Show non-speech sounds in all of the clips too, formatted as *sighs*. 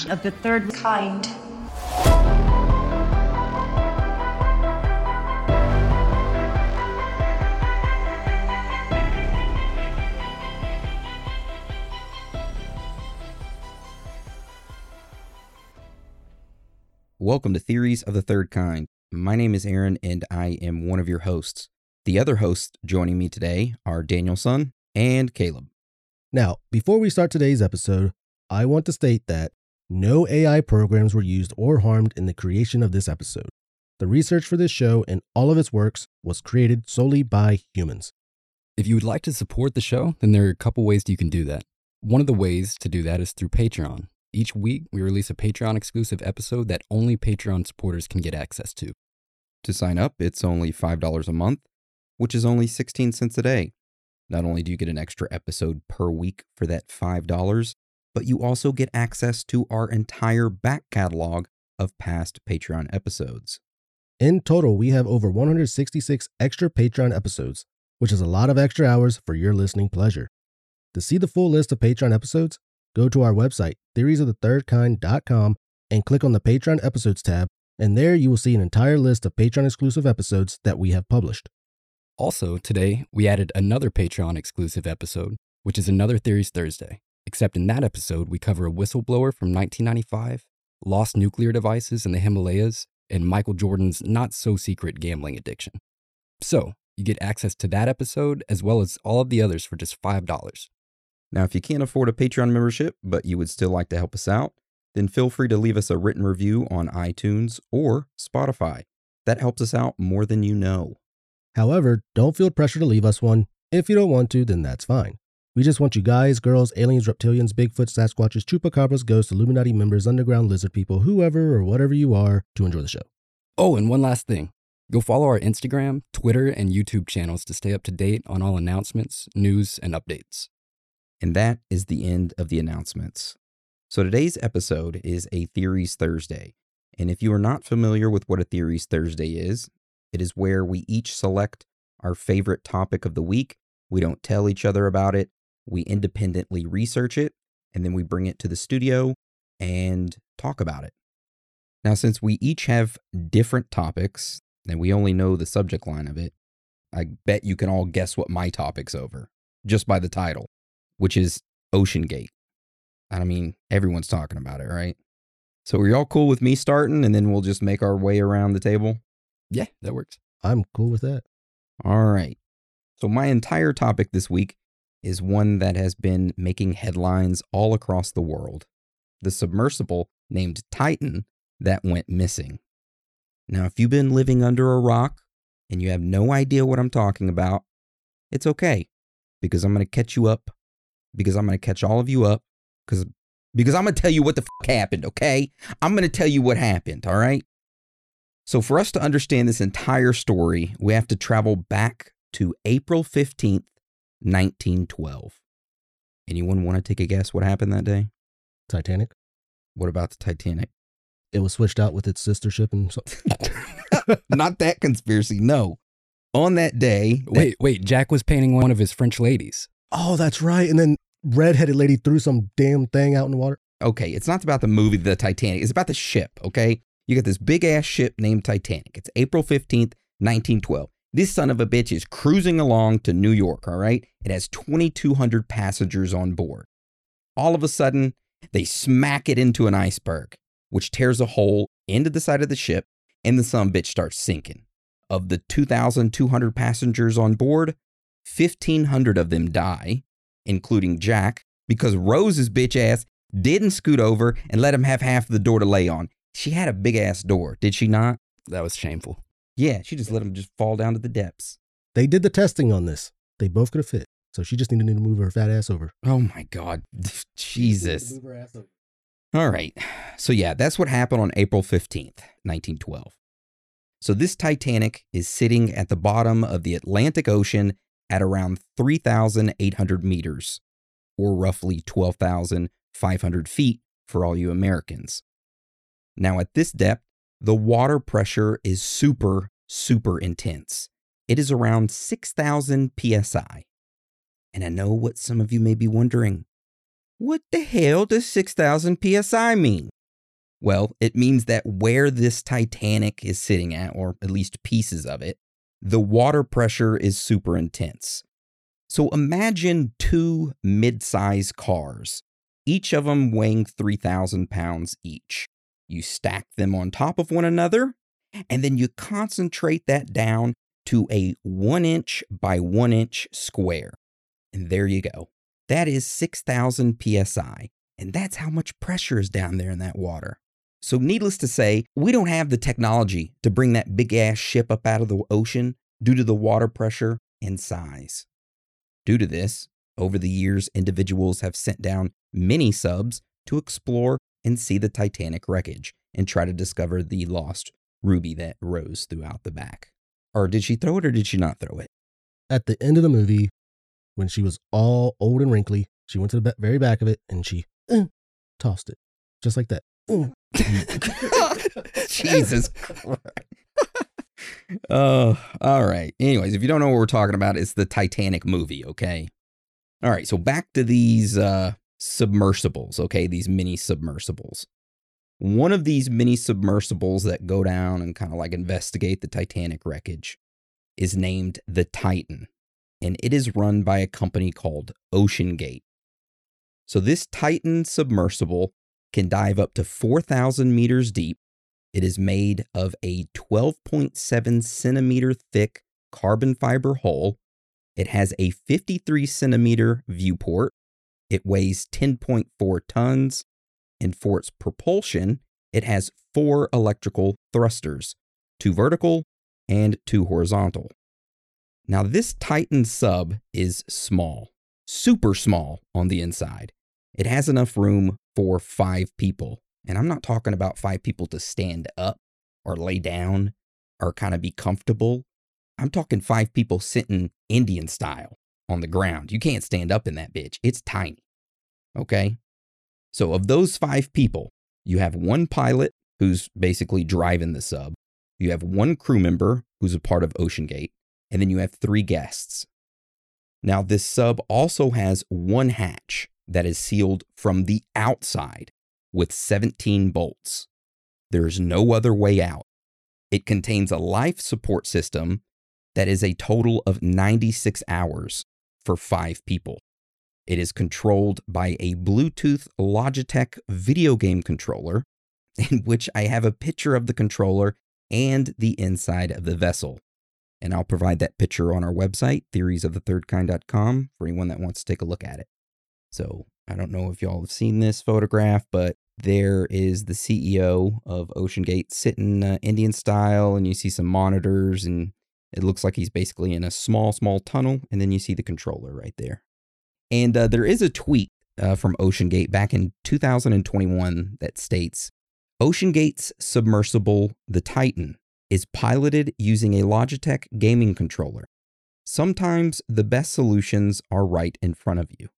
Welcome of the third kind. Welcome to Theories of the Third Kind. My name is Aaron and I am one of your hosts. The other hosts joining me today are Danielson and Caleb. Now, before we start today's episode, I want to state that no AI programs were used or harmed in the creation of this episode. The research for this show and all of its works was created solely by humans. If you would like to support the show, then there are a couple ways you can do that. One of the ways to do that is through Patreon. Each week, we release a Patreon exclusive episode that only Patreon supporters can get access to. To sign up, it's only $5 a month, which is only 16 cents a day. Not only do you get an extra episode per week for that $5, but you also get access to our entire back catalog of past Patreon episodes. In total, we have over 166 extra Patreon episodes, which is a lot of extra hours for your listening pleasure. To see the full list of Patreon episodes, go to our website, theoriesofthethirdkind.com, and click on the Patreon episodes tab, and there you will see an entire list of Patreon exclusive episodes that we have published. Also, today, we added another Patreon exclusive episode, which is another Theories Thursday. Except in that episode, we cover a whistleblower from 1995, lost nuclear devices in the Himalayas, and Michael Jordan's not so secret gambling addiction. So, you get access to that episode as well as all of the others for just $5. Now, if you can't afford a Patreon membership, but you would still like to help us out, then feel free to leave us a written review on iTunes or Spotify. That helps us out more than you know. However, don't feel pressure to leave us one. If you don't want to, then that's fine. We just want you guys, girls, aliens, reptilians, Bigfoot, Sasquatches, Chupacabras, ghosts, Illuminati members, underground lizard people, whoever or whatever you are, to enjoy the show. Oh, and one last thing. Go follow our Instagram, Twitter, and YouTube channels to stay up to date on all announcements, news, and updates. And that is the end of the announcements. So today's episode is a Theories Thursday. And if you are not familiar with what a Theories Thursday is, it is where we each select our favorite topic of the week. We don't tell each other about it. We independently research it, and then we bring it to the studio and talk about it. Now, since we each have different topics and we only know the subject line of it, I bet you can all guess what my topic's over just by the title, which is Ocean Gate. I mean, everyone's talking about it, right? So, are y'all cool with me starting and then we'll just make our way around the table? Yeah, that works. I'm cool with that. All right. So, my entire topic this week is one that has been making headlines all across the world the submersible named Titan that went missing. Now, if you've been living under a rock and you have no idea what I'm talking about, it's okay because I'm going to catch you up, because I'm going to catch all of you up, because because I'm going to tell you what the fuck happened, okay? I'm going to tell you what happened, all right? So, for us to understand this entire story, we have to travel back to April 15th, 1912. Anyone want to take a guess what happened that day? Titanic. What about the Titanic? It was switched out with its sister ship and so. *laughs* Not that conspiracy, no. On that day, that- Wait, wait, Jack was painting one of his French ladies. oh, that's right. And then redheaded lady threw some damn thing out in the water. okay, it's not about the movie The Titanic. It's about the ship, okay? You got this big ass ship named Titanic. It's April 15th, 1912. This son of a bitch is cruising along to New York, all right? It has 2,200 passengers on board. All of a sudden, they smack it into an iceberg, which tears a hole into the side of the ship, and the son of a bitch starts sinking. Of the 2,200 passengers on board, 1,500 of them die, including Jack, because Rose's bitch ass didn't scoot over and let him have half the door to lay on. She had a big ass door, did she not? That was shameful. Yeah, she just let him just fall down to the depths. They did the testing on this. They both could have fit. So she just needed to move her fat ass over. Oh my God. *laughs* Jesus. Move her ass over. All right. So, yeah, that's what happened on April 15th, 1912. So, this Titanic is sitting at the bottom of the Atlantic Ocean at around 3,800 meters, or roughly 12,500 feet for all you Americans. Now, at this depth, the water pressure is super, super intense. It is around 6,000 psi. And I know what some of you may be wondering What the hell does 6,000 psi mean? Well, it means that where this Titanic is sitting at, or at least pieces of it, the water pressure is super intense. So imagine two mid sized cars, each of them weighing 3,000 pounds each. You stack them on top of one another, and then you concentrate that down to a one inch by one inch square. And there you go. That is 6,000 psi. And that's how much pressure is down there in that water. So, needless to say, we don't have the technology to bring that big ass ship up out of the ocean due to the water pressure and size. Due to this, over the years, individuals have sent down mini subs to explore and see the Titanic wreckage and try to discover the lost ruby that rose throughout the back. Or did she throw it or did she not throw it? At the end of the movie, when she was all old and wrinkly, she went to the very back of it and she uh, tossed it just like that. Uh. *laughs* Jesus Christ. *laughs* Oh, all right. Anyways, if you don't know what we're talking about, it's the Titanic movie, okay? All right, so back to these uh submersibles, okay? These mini submersibles. One of these mini submersibles that go down and kind of like investigate the Titanic wreckage is named the Titan, and it is run by a company called OceanGate. So this Titan submersible can dive up to 4,000 meters deep. It is made of a 12.7 centimeter thick carbon fiber hull. It has a 53 centimeter viewport. It weighs 10.4 tons. And for its propulsion, it has four electrical thrusters two vertical and two horizontal. Now, this Titan sub is small, super small on the inside. It has enough room for five people. And I'm not talking about five people to stand up or lay down or kind of be comfortable. I'm talking five people sitting Indian style on the ground. You can't stand up in that bitch. It's tiny. Okay. So, of those five people, you have one pilot who's basically driving the sub, you have one crew member who's a part of OceanGate, and then you have three guests. Now, this sub also has one hatch that is sealed from the outside with 17 bolts. There's no other way out. It contains a life support system that is a total of 96 hours for five people. It is controlled by a Bluetooth Logitech video game controller, *laughs* in which I have a picture of the controller and the inside of the vessel. And I'll provide that picture on our website, theoriesofthethirdkind.com, for anyone that wants to take a look at it. So I don't know if y'all have seen this photograph, but there is the CEO of OceanGate sitting uh, Indian style, and you see some monitors, and it looks like he's basically in a small, small tunnel, and then you see the controller right there. And uh, there is a tweet uh, from OceanGate back in 2021 that states OceanGate's submersible, the Titan, is piloted using a Logitech gaming controller. Sometimes the best solutions are right in front of you.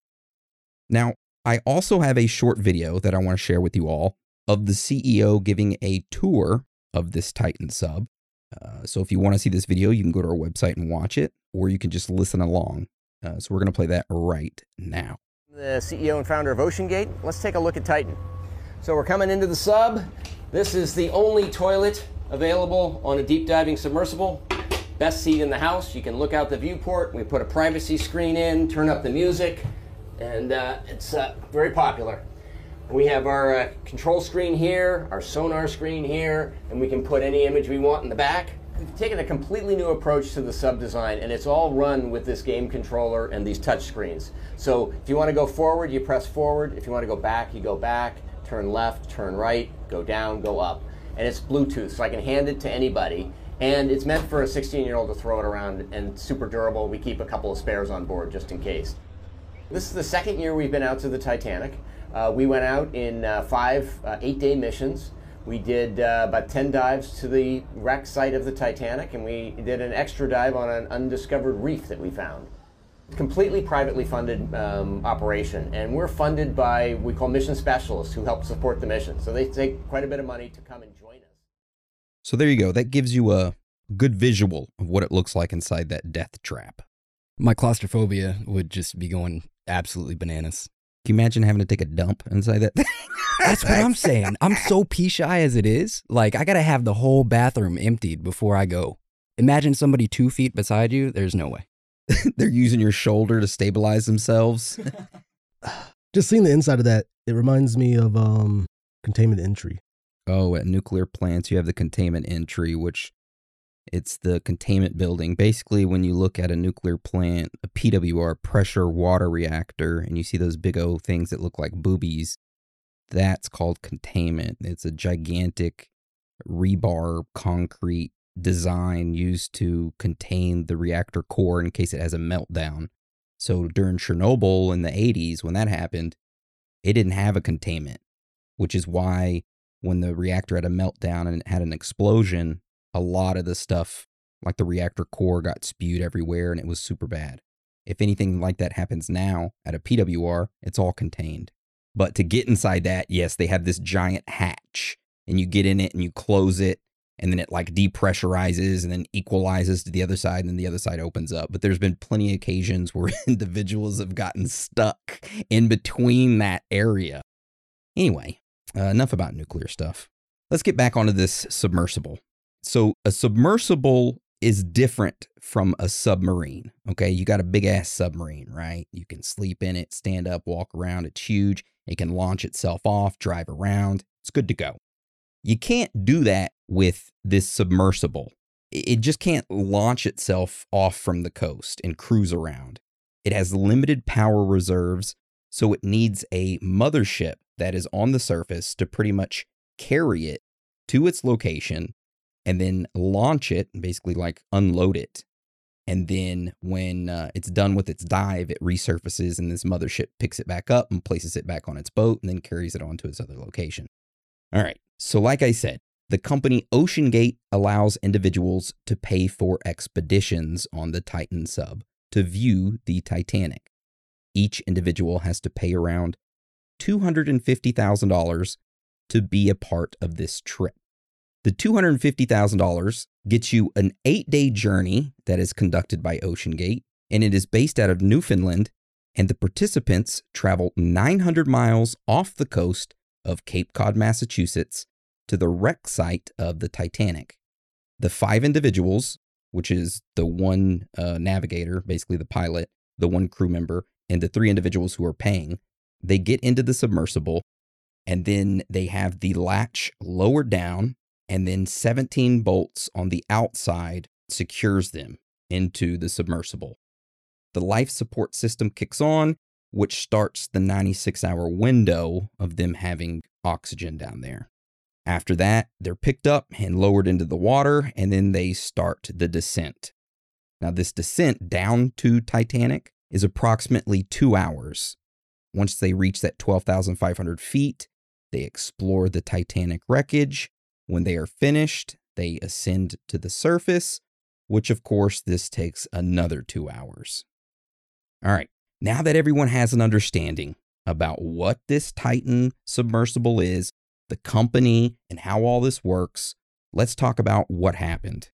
Now, I also have a short video that I want to share with you all of the CEO giving a tour of this Titan sub. Uh, so if you want to see this video, you can go to our website and watch it, or you can just listen along. Uh, so we're going to play that right now. The CEO and founder of OceanGate. Let's take a look at Titan. So we're coming into the sub. This is the only toilet available on a deep diving submersible. Best seat in the house. You can look out the viewport. We put a privacy screen in, turn up the music and uh, it's uh, very popular. We have our uh, control screen here, our sonar screen here, and we can put any image we want in the back. We've taken a completely new approach to the sub design, and it's all run with this game controller and these touch screens. So if you want to go forward, you press forward. If you want to go back, you go back. Turn left, turn right, go down, go up. And it's Bluetooth, so I can hand it to anybody. And it's meant for a 16 year old to throw it around and super durable. We keep a couple of spares on board just in case. This is the second year we've been out to the Titanic. Uh, we went out in uh, five uh, eight day missions. We did uh, about 10 dives to the wreck site of the Titanic, and we did an extra dive on an undiscovered reef that we found. Completely privately funded um, operation, and we're funded by we call mission specialists who help support the mission. So they take quite a bit of money to come and join us. So there you go. That gives you a good visual of what it looks like inside that death trap. My claustrophobia would just be going absolutely bananas. Can you imagine having to take a dump inside that thing? *laughs* That's what I'm saying. I'm so pee shy as it is. Like, I gotta have the whole bathroom emptied before I go. Imagine somebody two feet beside you. There's no way. *laughs* They're using your shoulder to stabilize themselves. *laughs* *sighs* Just seeing the inside of that, it reminds me of um containment entry. Oh, at nuclear plants, you have the containment entry, which it's the containment building. Basically, when you look at a nuclear plant, a PWR, pressure water reactor, and you see those big O things that look like boobies, that's called containment. It's a gigantic rebar concrete design used to contain the reactor core in case it has a meltdown. So during Chernobyl in the 80s, when that happened, it didn't have a containment, which is why when the reactor had a meltdown and it had an explosion, a lot of the stuff, like the reactor core, got spewed everywhere and it was super bad. If anything like that happens now at a PWR, it's all contained. But to get inside that, yes, they have this giant hatch and you get in it and you close it and then it like depressurizes and then equalizes to the other side and then the other side opens up. But there's been plenty of occasions *laughs* where individuals have gotten stuck in between that area. Anyway, uh, enough about nuclear stuff. Let's get back onto this submersible. So, a submersible is different from a submarine. Okay. You got a big ass submarine, right? You can sleep in it, stand up, walk around. It's huge. It can launch itself off, drive around. It's good to go. You can't do that with this submersible. It just can't launch itself off from the coast and cruise around. It has limited power reserves, so it needs a mothership that is on the surface to pretty much carry it to its location and then launch it, basically like unload it. And then when uh, it's done with its dive, it resurfaces and this mothership picks it back up and places it back on its boat and then carries it on to its other location. All right. So, like I said, the company OceanGate allows individuals to pay for expeditions on the Titan sub to view the Titanic. Each individual has to pay around $250,000 to be a part of this trip. The $250,000 gets you an eight day journey that is conducted by OceanGate, and it is based out of Newfoundland. And the participants travel 900 miles off the coast of Cape Cod, Massachusetts, to the wreck site of the Titanic. The five individuals, which is the one uh, navigator, basically the pilot, the one crew member, and the three individuals who are paying, they get into the submersible and then they have the latch lowered down and then 17 bolts on the outside secures them into the submersible. The life support system kicks on, which starts the 96 hour window of them having oxygen down there. After that, they're picked up and lowered into the water, and then they start the descent. Now, this descent down to Titanic is approximately two hours. Once they reach that 12,500 feet, they explore the Titanic wreckage. When they are finished, they ascend to the surface, which of course this takes another two hours. All right, now that everyone has an understanding about what this Titan submersible is, the company, and how all this works, let's talk about what happened.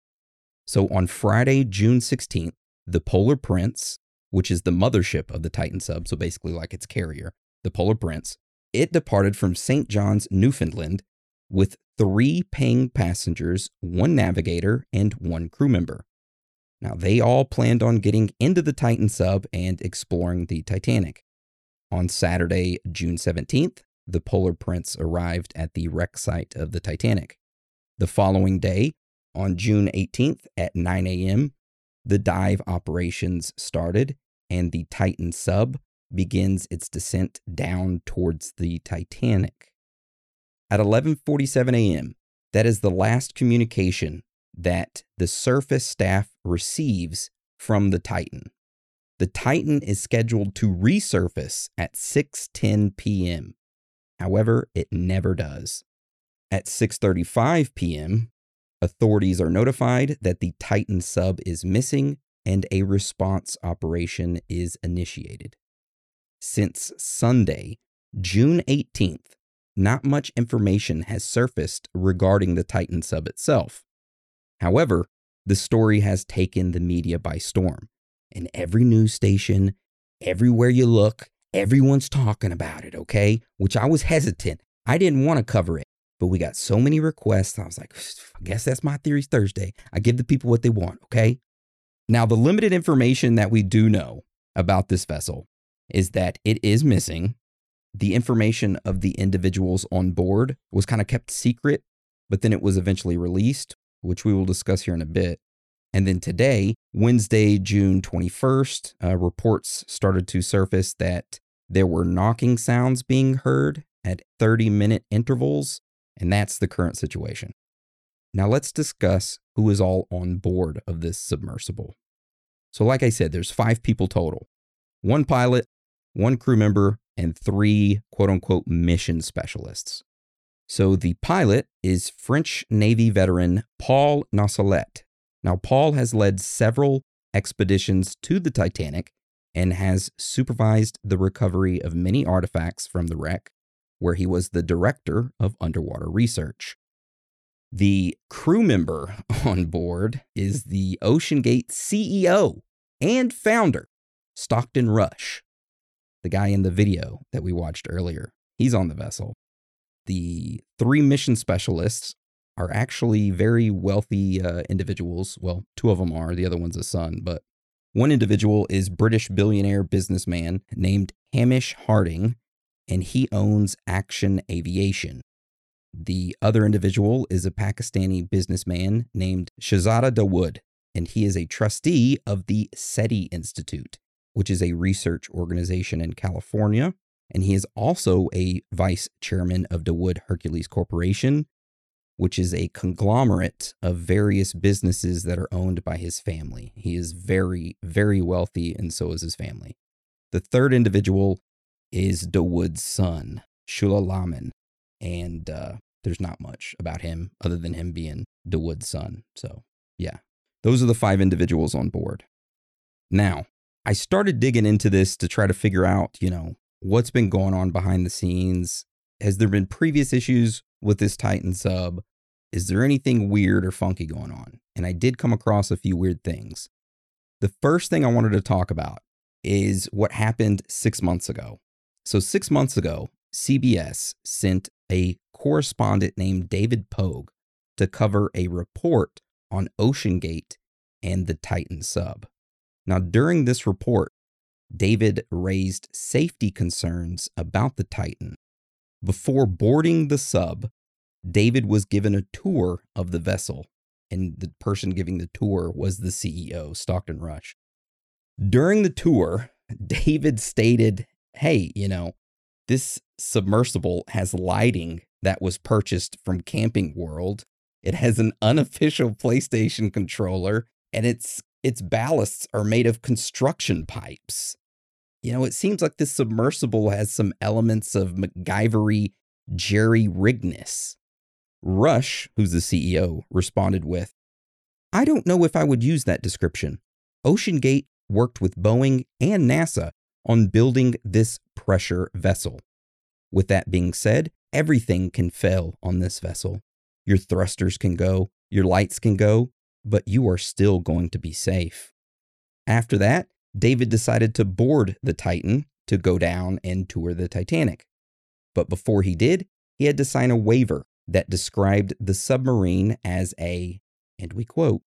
So on Friday, June 16th, the Polar Prince, which is the mothership of the Titan sub, so basically like its carrier, the Polar Prince, it departed from St. John's, Newfoundland, with three paying passengers, one navigator, and one crew member. Now, they all planned on getting into the Titan sub and exploring the Titanic. On Saturday, June 17th, the Polar Prince arrived at the wreck site of the Titanic. The following day, on June 18th at 9 a.m., the dive operations started and the Titan sub begins its descent down towards the Titanic. At 11:47 a.m., that is the last communication that the surface staff receives from the Titan. The Titan is scheduled to resurface at 6:10 p.m. However, it never does. At 6:35 p.m., authorities are notified that the Titan sub is missing and a response operation is initiated. Since Sunday, June 18th, not much information has surfaced regarding the Titan sub itself. However, the story has taken the media by storm, and every news station, everywhere you look, Everyone's talking about it, okay? Which I was hesitant. I didn't want to cover it, but we got so many requests. I was like, I guess that's my theories Thursday. I give the people what they want, okay? Now, the limited information that we do know about this vessel is that it is missing. The information of the individuals on board was kind of kept secret, but then it was eventually released, which we will discuss here in a bit. And then today, Wednesday, June 21st, uh, reports started to surface that there were knocking sounds being heard at 30 minute intervals, and that's the current situation. Now let's discuss who is all on board of this submersible. So, like I said, there's five people total one pilot, one crew member, and three quote unquote mission specialists. So, the pilot is French Navy veteran Paul Nargeolet. Now, Paul has led several expeditions to the Titanic and has supervised the recovery of many artifacts from the wreck, where he was the director of underwater research. The crew member *laughs* on board is the OceanGate CEO and founder, Stockton Rush, the guy in the video that we watched earlier. He's on the vessel. The three mission specialists are actually very wealthy uh, individuals. Well, two of them are, the other one's a son, but one individual is British billionaire businessman named Hamish Harding, and he owns Action Aviation. The other individual is a Pakistani businessman named Shahzada Dawood, and he is a trustee of the SETI Institute, which is a research organization in California. And he is also a vice chairman of Dawood Hercules Corporation, which is a conglomerate of various businesses that are owned by his family. He is very, very wealthy, and so is his family. The third individual is Dawood's son, Suleman. And uh, there's not much about him other than him being Dawood's son. So, yeah, those are the five individuals on board. Now, I started digging into this to try to figure out, you know, what's been going on behind the scenes. Has there been previous issues with this Titan sub? Is there anything weird or funky going on? And I did come across a few weird things. The first thing I wanted to talk about is what happened six months ago. So, six months ago, CBS sent a correspondent named David Pogue to cover a report on OceanGate and the Titan sub. Now, during this report, David raised safety concerns about the Titan. Before boarding the sub, David was given a tour of the vessel, and the person giving the tour was the CEO, Stockton Rush. During the tour, *laughs* David stated, Hey, you know, this submersible has lighting that was purchased from Camping World. It has an unofficial PlayStation controller, and its its ballasts are made of construction pipes. You know, it seems like this submersible has some elements of MacGyvery Jerry Rigness. Rush, who's the CEO, responded with, I don't know if I would use that description. OceanGate worked with Boeing and NASA on building this pressure vessel. With that being said, everything can fail on this vessel. Your thrusters can go, your lights can go, but you are still going to be safe. After that, David decided to board the Titan to go down and tour the Titanic. But before he did, he had to sign a waiver that described the submarine as a, and we quote,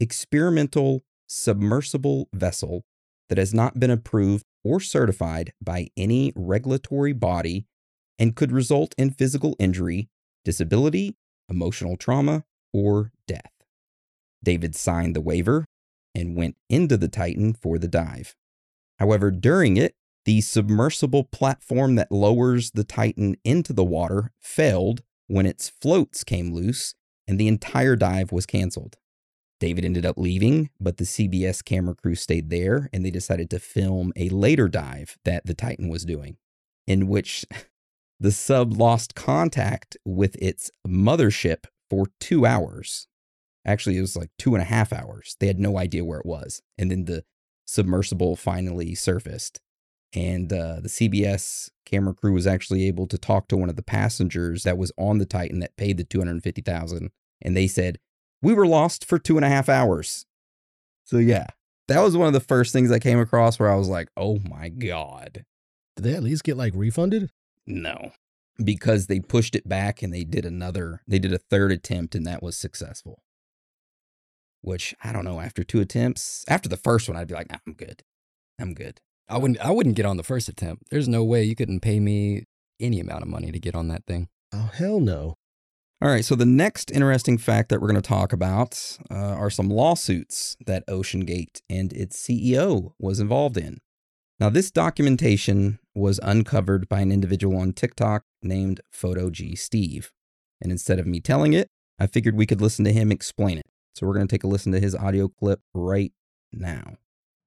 experimental submersible vessel that has not been approved or certified by any regulatory body and could result in physical injury, disability, emotional trauma, or death. David signed the waiver and went into the Titan for the dive. However, during it, the submersible platform that lowers the Titan into the water failed when its floats came loose and the entire dive was canceled. David ended up leaving, but the CBS camera crew stayed there and they decided to film a later dive that the Titan was doing, in which the sub lost contact with its mothership for two hours. Actually, it was like two and a half hours. They had no idea where it was. And then the submersible finally surfaced and uh, the CBS camera crew was actually able to talk to one of the passengers that was on the Titan that paid the 250,000 and they said, we were lost for two and a half hours. So yeah, that was one of the first things I came across where I was like, oh my God. Did they at least get like refunded? No, because they pushed it back and they did another, they did a third attempt and that was successful. Which I don't know, after two attempts, after the first one, I'd be like, nah, I'm good. I'm good. I wouldn't I wouldn't get on the first attempt. There's no way you couldn't pay me any amount of money to get on that thing. Oh, hell no. All right, so the next interesting fact that we're going to talk about uh, are some lawsuits that OceanGate and its CEO was involved in. Now, this documentation was uncovered by an individual on TikTok named Photo G Steve. And instead of me telling it, I figured we could listen to him explain it. So we're going to take a listen to his audio clip right now.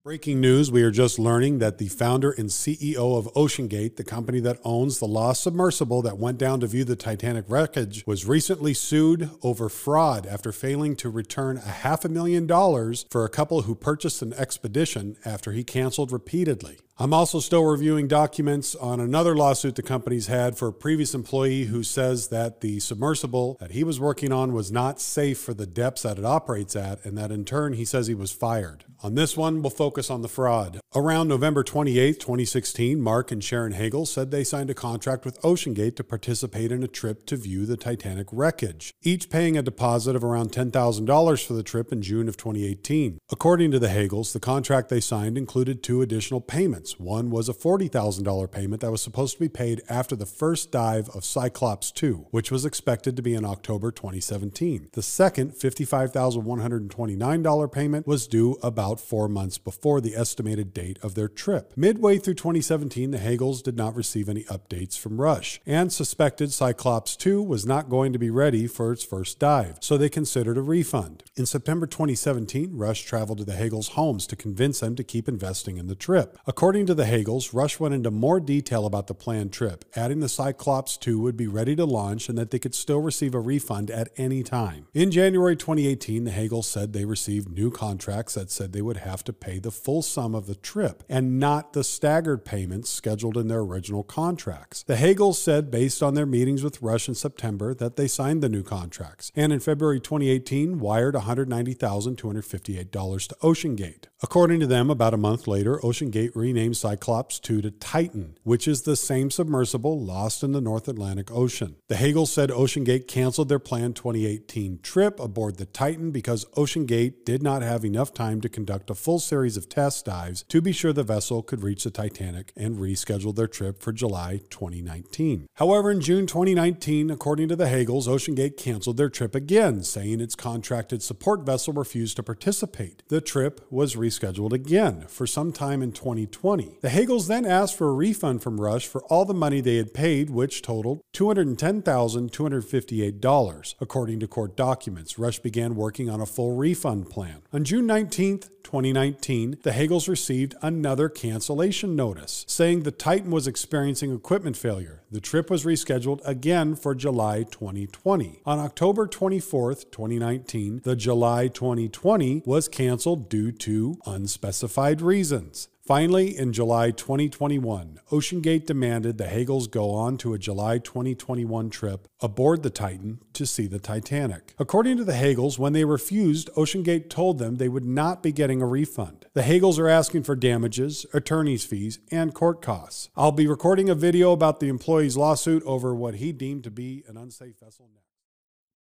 Breaking news we are just learning that the founder and CEO of OceanGate, the company that owns the lost submersible that went down to view the Titanic wreckage, was recently sued over fraud after failing to return a half a million dollars for a couple who purchased an expedition after he canceled repeatedly. I'm also still reviewing documents on another lawsuit the company's had for a previous employee who says that the submersible that he was working on was not safe for the depths that it operates at, and that in turn he says he was fired. On this one, we'll focus on the fraud. Around November 28, 2016, Marc and Sharon Hagle said they signed a contract with OceanGate to participate in a trip to view the Titanic wreckage, each paying a deposit of around $10,000 for the trip in June of 2018. According to the Hagles, the contract they signed included two additional payments. One was a $40,000 payment that was supposed to be paid after the first dive of Cyclops 2, which was expected to be in October 2017. The second, $55,129 payment, was due about four months before the estimated date of their trip. Midway through 2017, the Hagles did not receive any updates from Rush and suspected Cyclops 2 was not going to be ready for its first dive, so they considered a refund. In September 2017, Rush traveled to the Hagles' homes to convince them to keep investing in the trip. According to the Hagles, Rush went into more detail about the planned trip, adding the Cyclops 2 would be ready to launch and that they could still receive a refund at any time. In January 2018, the Hagles said they received new contracts that said they would have to pay the full sum of the trip and not the staggered payments scheduled in their original contracts. The Hagles said, based on their meetings with Rush in September, that they signed the new contracts and in February 2018 wired $190,258 to OceanGate. According to them, about a month later, OceanGate renamed Cyclops 2 to Titan, which is the same submersible lost in the North Atlantic Ocean. The Hagles said OceanGate canceled their planned 2018 trip aboard the Titan because OceanGate did not have enough time to conduct a full series of test dives to be sure the vessel could reach the Titanic and rescheduled their trip for July 2019. However, in June 2019, according to the Hagles, OceanGate canceled their trip again, saying its contracted support vessel refused to participate. The trip was rescheduled again for some time in 2020. The Hagles then asked for a refund from Rush for all the money they had paid, which totaled $210,258. According to court documents, Rush began working on a full refund plan. On June 19th, 2019, the Hagles received another cancellation notice saying the Titan was experiencing equipment failure. The trip was rescheduled again for July 2020. On October 24th, 2019, the July 2020 was canceled due to unspecified reasons. Finally, in July 2021, OceanGate demanded the Hagles go on to a July 2021 trip aboard the Titan to see the Titanic. According to the Hagles, when they refused, OceanGate told them they would not be getting a refund. The Hagles are asking for damages, attorney's fees, and court costs. I'll be recording a video about the employee's lawsuit over what he deemed to be an unsafe vessel.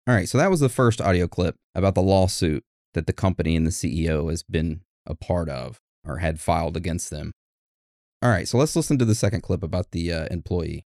All right, so that was the first audio clip about the lawsuit that the company and the CEO has been a part of or had filed against them. All right, so let's listen to the second clip about the uh, employee.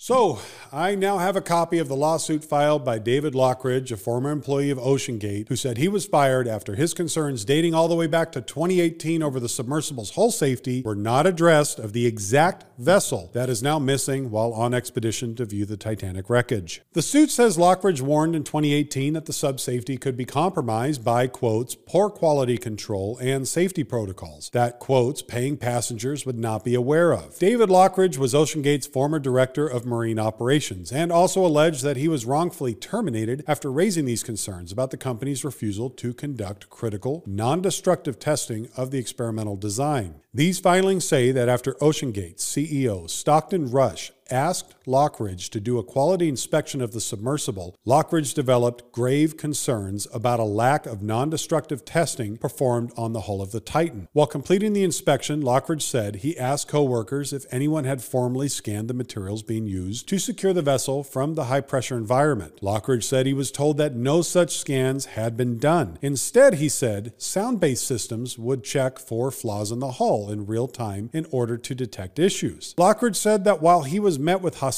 So, I now have a copy of the lawsuit filed by David Lochridge, a former employee of OceanGate, who said he was fired after his concerns dating all the way back to 2018 over the submersible's hull safety were not addressed of the exact vessel that is now missing while on expedition to view the Titanic wreckage. The suit says Lochridge warned in 2018 that the sub safety could be compromised by, quotes, poor quality control and safety protocols that, quotes, paying passengers would not be aware of. David Lochridge was OceanGate's former director of Marine Operations and also alleged that he was wrongfully terminated after raising these concerns about the company's refusal to conduct critical, non destructive testing of the experimental design. These filings say that after OceanGate's CEO Stockton Rush asked Lochridge to do a quality inspection of the submersible, Lochridge developed grave concerns about a lack of non destructive testing performed on the hull of the Titan. While completing the inspection, Lochridge said he asked coworkers if anyone had formally scanned the materials being used to secure the vessel from the high pressure environment. Lochridge said he was told that no such scans had been done. Instead, he said sound based systems would check for flaws in the hull in real time in order to detect issues. Lochridge said that while he was met with hostility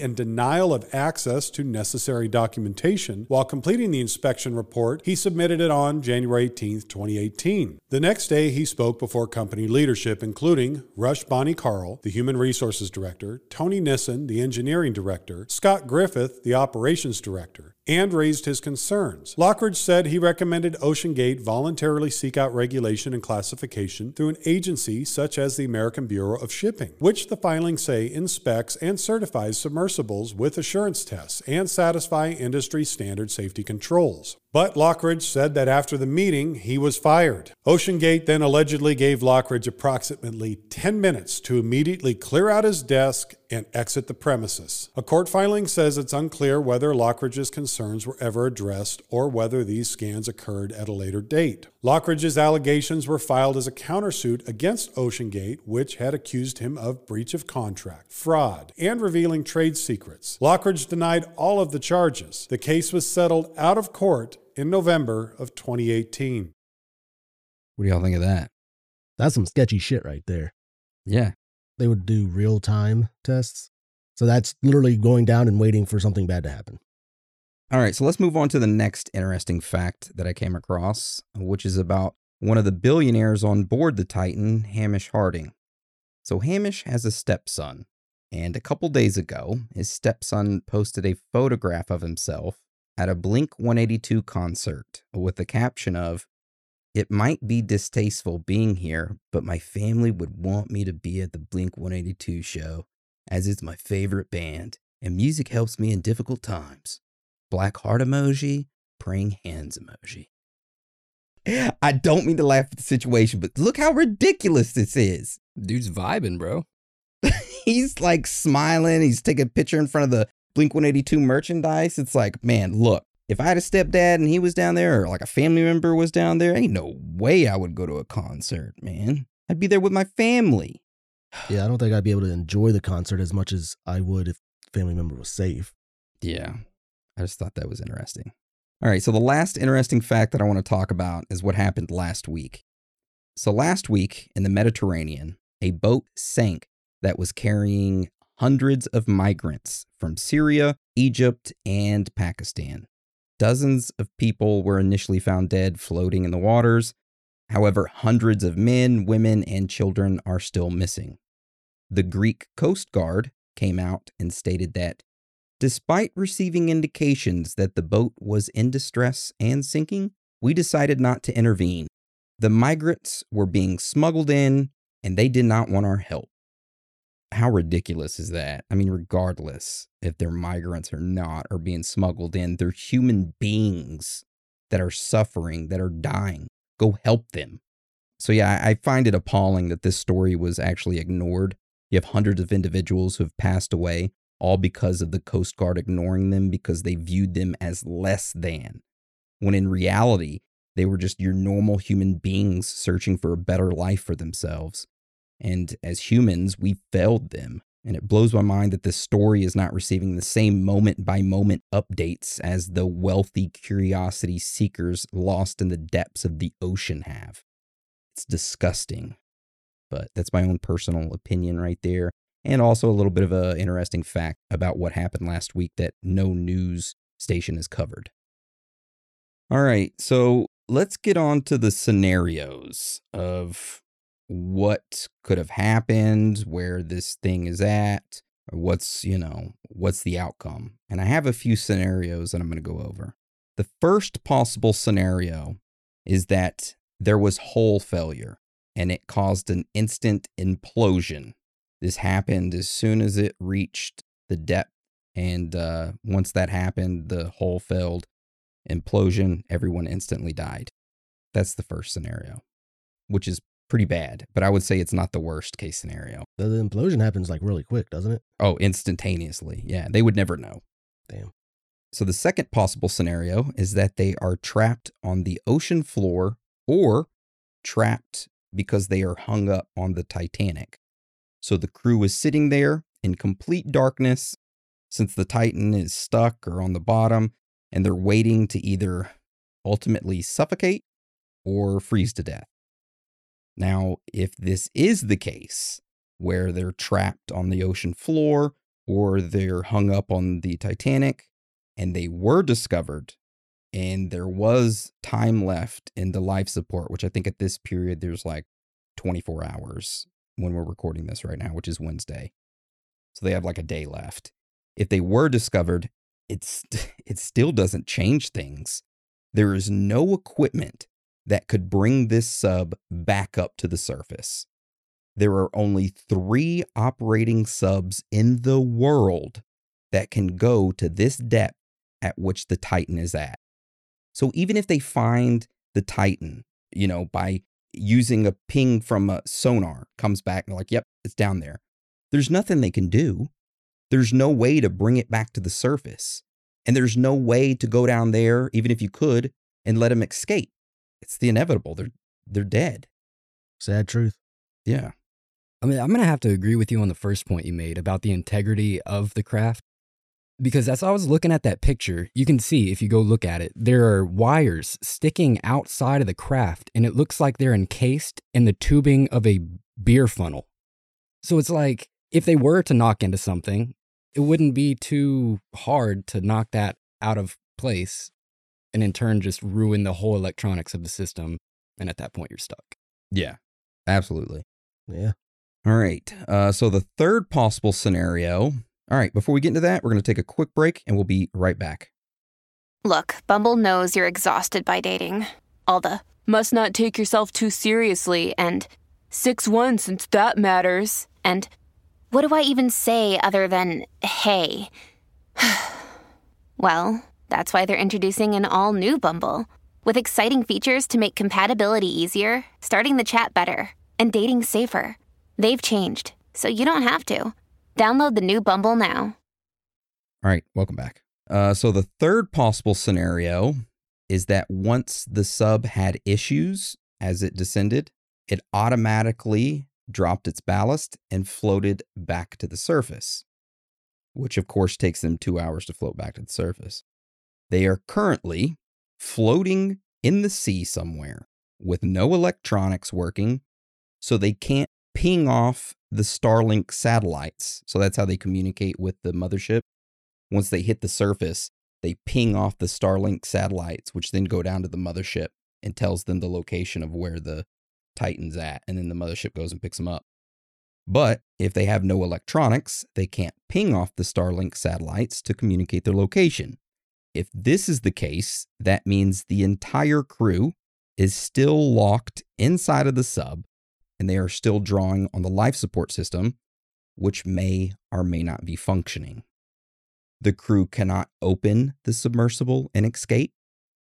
and denial of access to necessary documentation while completing the inspection report, he submitted it on January 18, 2018. The next day, he spoke before company leadership, including Rush Bonnie Carl, the Human Resources Director, Tony Nissen, the Engineering Director, Scott Griffith, the Operations Director, and raised his concerns. Lochridge said he recommended OceanGate voluntarily seek out regulation and classification through an agency such as the American Bureau of Shipping, which the filings say inspects and certifies submersibles with assurance tests and satisfy industry standard safety controls. But Lochridge said that after the meeting, he was fired. OceanGate then allegedly gave Lochridge approximately 10 minutes to immediately clear out his desk and exit the premises. A court filing says it's unclear whether Lochridge's concerns were ever addressed or whether these scans occurred at a later date. Lochridge's allegations were filed as a countersuit against OceanGate, which had accused him of breach of contract, fraud, and revealing trade secrets. Lochridge denied all of the charges. The case was settled out of court in November of 2018. What do y'all think of that? That's some sketchy shit right there. Yeah. They would do real time tests. So that's literally going down and waiting for something bad to happen. All right, so let's move on to the next interesting fact that I came across, which is about one of the billionaires on board the Titan, Hamish Harding. So, Hamish has a stepson, and a couple days ago, his stepson posted a photograph of himself at a Blink 182 concert with the caption of, It might be distasteful being here, but my family would want me to be at the Blink 182 show, as it's my favorite band, and music helps me in difficult times. Black heart emoji, praying hands emoji. I don't mean to laugh at the situation, but look how ridiculous this is. Dude's vibing, bro. *laughs* he's like smiling. He's taking a picture in front of the Blink 182 merchandise. It's like, man, look, if I had a stepdad and he was down there, or like a family member was down there, ain't no way I would go to a concert, man. I'd be there with my family. *sighs* Yeah, I don't think I'd be able to enjoy the concert as much as I would if family member was safe. Yeah, I just thought that was interesting. All right, so the last interesting fact that I want to talk about is what happened last week. So, last week in the Mediterranean, a boat sank that was carrying hundreds of migrants from Syria, Egypt, and Pakistan. Dozens of people were initially found dead floating in the waters. However, hundreds of men, women, and children are still missing. The Greek Coast Guard came out and stated that despite receiving indications that the boat was in distress and sinking, we decided not to intervene. The migrants were being smuggled in, and they did not want our help. How ridiculous is that? I mean, regardless if they're migrants or not, or being smuggled in, they're human beings that are suffering, that are dying. Go help them. So, yeah, I find it appalling that this story was actually ignored. You have hundreds of individuals who have passed away, all because of the Coast Guard ignoring them because they viewed them as less than, when in reality, they were just your normal human beings searching for a better life for themselves. And as humans, we failed them. And it blows my mind that this story is not receiving the same moment by moment updates as the wealthy curiosity seekers lost in the depths of the ocean have. It's disgusting. But that's my own personal opinion right there. And also a little bit of an interesting fact about what happened last week that no news station has covered. All right, so let's get on to the scenarios of what could have happened, where this thing is at, what's, you know, what's the outcome. And I have a few scenarios that I'm going to go over. The first possible scenario is that there was hull failure and it caused an instant implosion. This happened as soon as it reached the depth. And uh, once that happened, the hull failed, implosion, everyone instantly died. That's the first scenario, which is pretty bad, but I would say it's not the worst case scenario. The, implosion happens like really quick, doesn't it? Oh, instantaneously. Yeah, they would never know. Damn. So the second possible scenario is that they are trapped on the ocean floor or trapped because they are hung up on the Titanic. So the crew is sitting there in complete darkness since the Titan is stuck or on the bottom and they're waiting to either ultimately suffocate or freeze to death. Now, if this is the case, where they're trapped on the ocean floor or they're hung up on the Titanic and they were discovered and there was time left in the life support, which I think at this period there's like 24 hours when we're recording this right now, which is Wednesday. So they have like a day left. If they were discovered, it's *laughs* it still doesn't change things. There is no equipment that could bring this sub back up to the surface. There are only 3 operating subs in the world that can go to this depth at which the Titan is at. So even if they find the Titan, you know, by using a ping from a sonar, comes back and like, yep, it's down there. There's nothing they can do. There's no way to bring it back to the surface. And there's no way to go down there, even if you could, and let them escape. It's the inevitable. They're they're dead. Sad truth. Yeah. I mean, I'm going to have to agree with you on the first point you made about the integrity of the craft. Because as I was looking at that picture, you can see if you go look at it, there are wires sticking outside of the craft, and it looks like they're encased in the tubing of a beer funnel. So it's like if they were to knock into something, it wouldn't be too hard to knock that out of place and in turn just ruin the whole electronics of the system. And at that point, you're stuck. Yeah. Absolutely. Yeah. All right. Uh, so the third possible scenario. All right. Before we get into that, we're going to take a quick break and we'll be right back. Look, Bumble knows you're exhausted by dating. All the must not take yourself too seriously and 6 1 since that matters. And what do I even say other than hey? *sighs* well, that's why they're introducing an all new Bumble with exciting features to make compatibility easier, starting the chat better, and dating safer. They've changed, so you don't have to. Download the new Bumble now. All right. Welcome back. Uh, so the third possible scenario is that once the sub had issues as it descended, it automatically dropped its ballast and floated back to the surface, which of course takes them two hours to float back to the surface. They are currently floating in the sea somewhere with no electronics working, so they can't ping off the Starlink satellites. So that's how they communicate with the mothership. Once they hit the surface, they ping off the Starlink satellites, which then go down to the mothership and tells them the location of where the Titan's at, and then the mothership goes and picks them up. But if they have no electronics, they can't ping off the Starlink satellites to communicate their location. If this is the case, that means the entire crew is still locked inside of the sub and they are still drawing on the life support system, which may or may not be functioning. The crew cannot open the submersible and escape.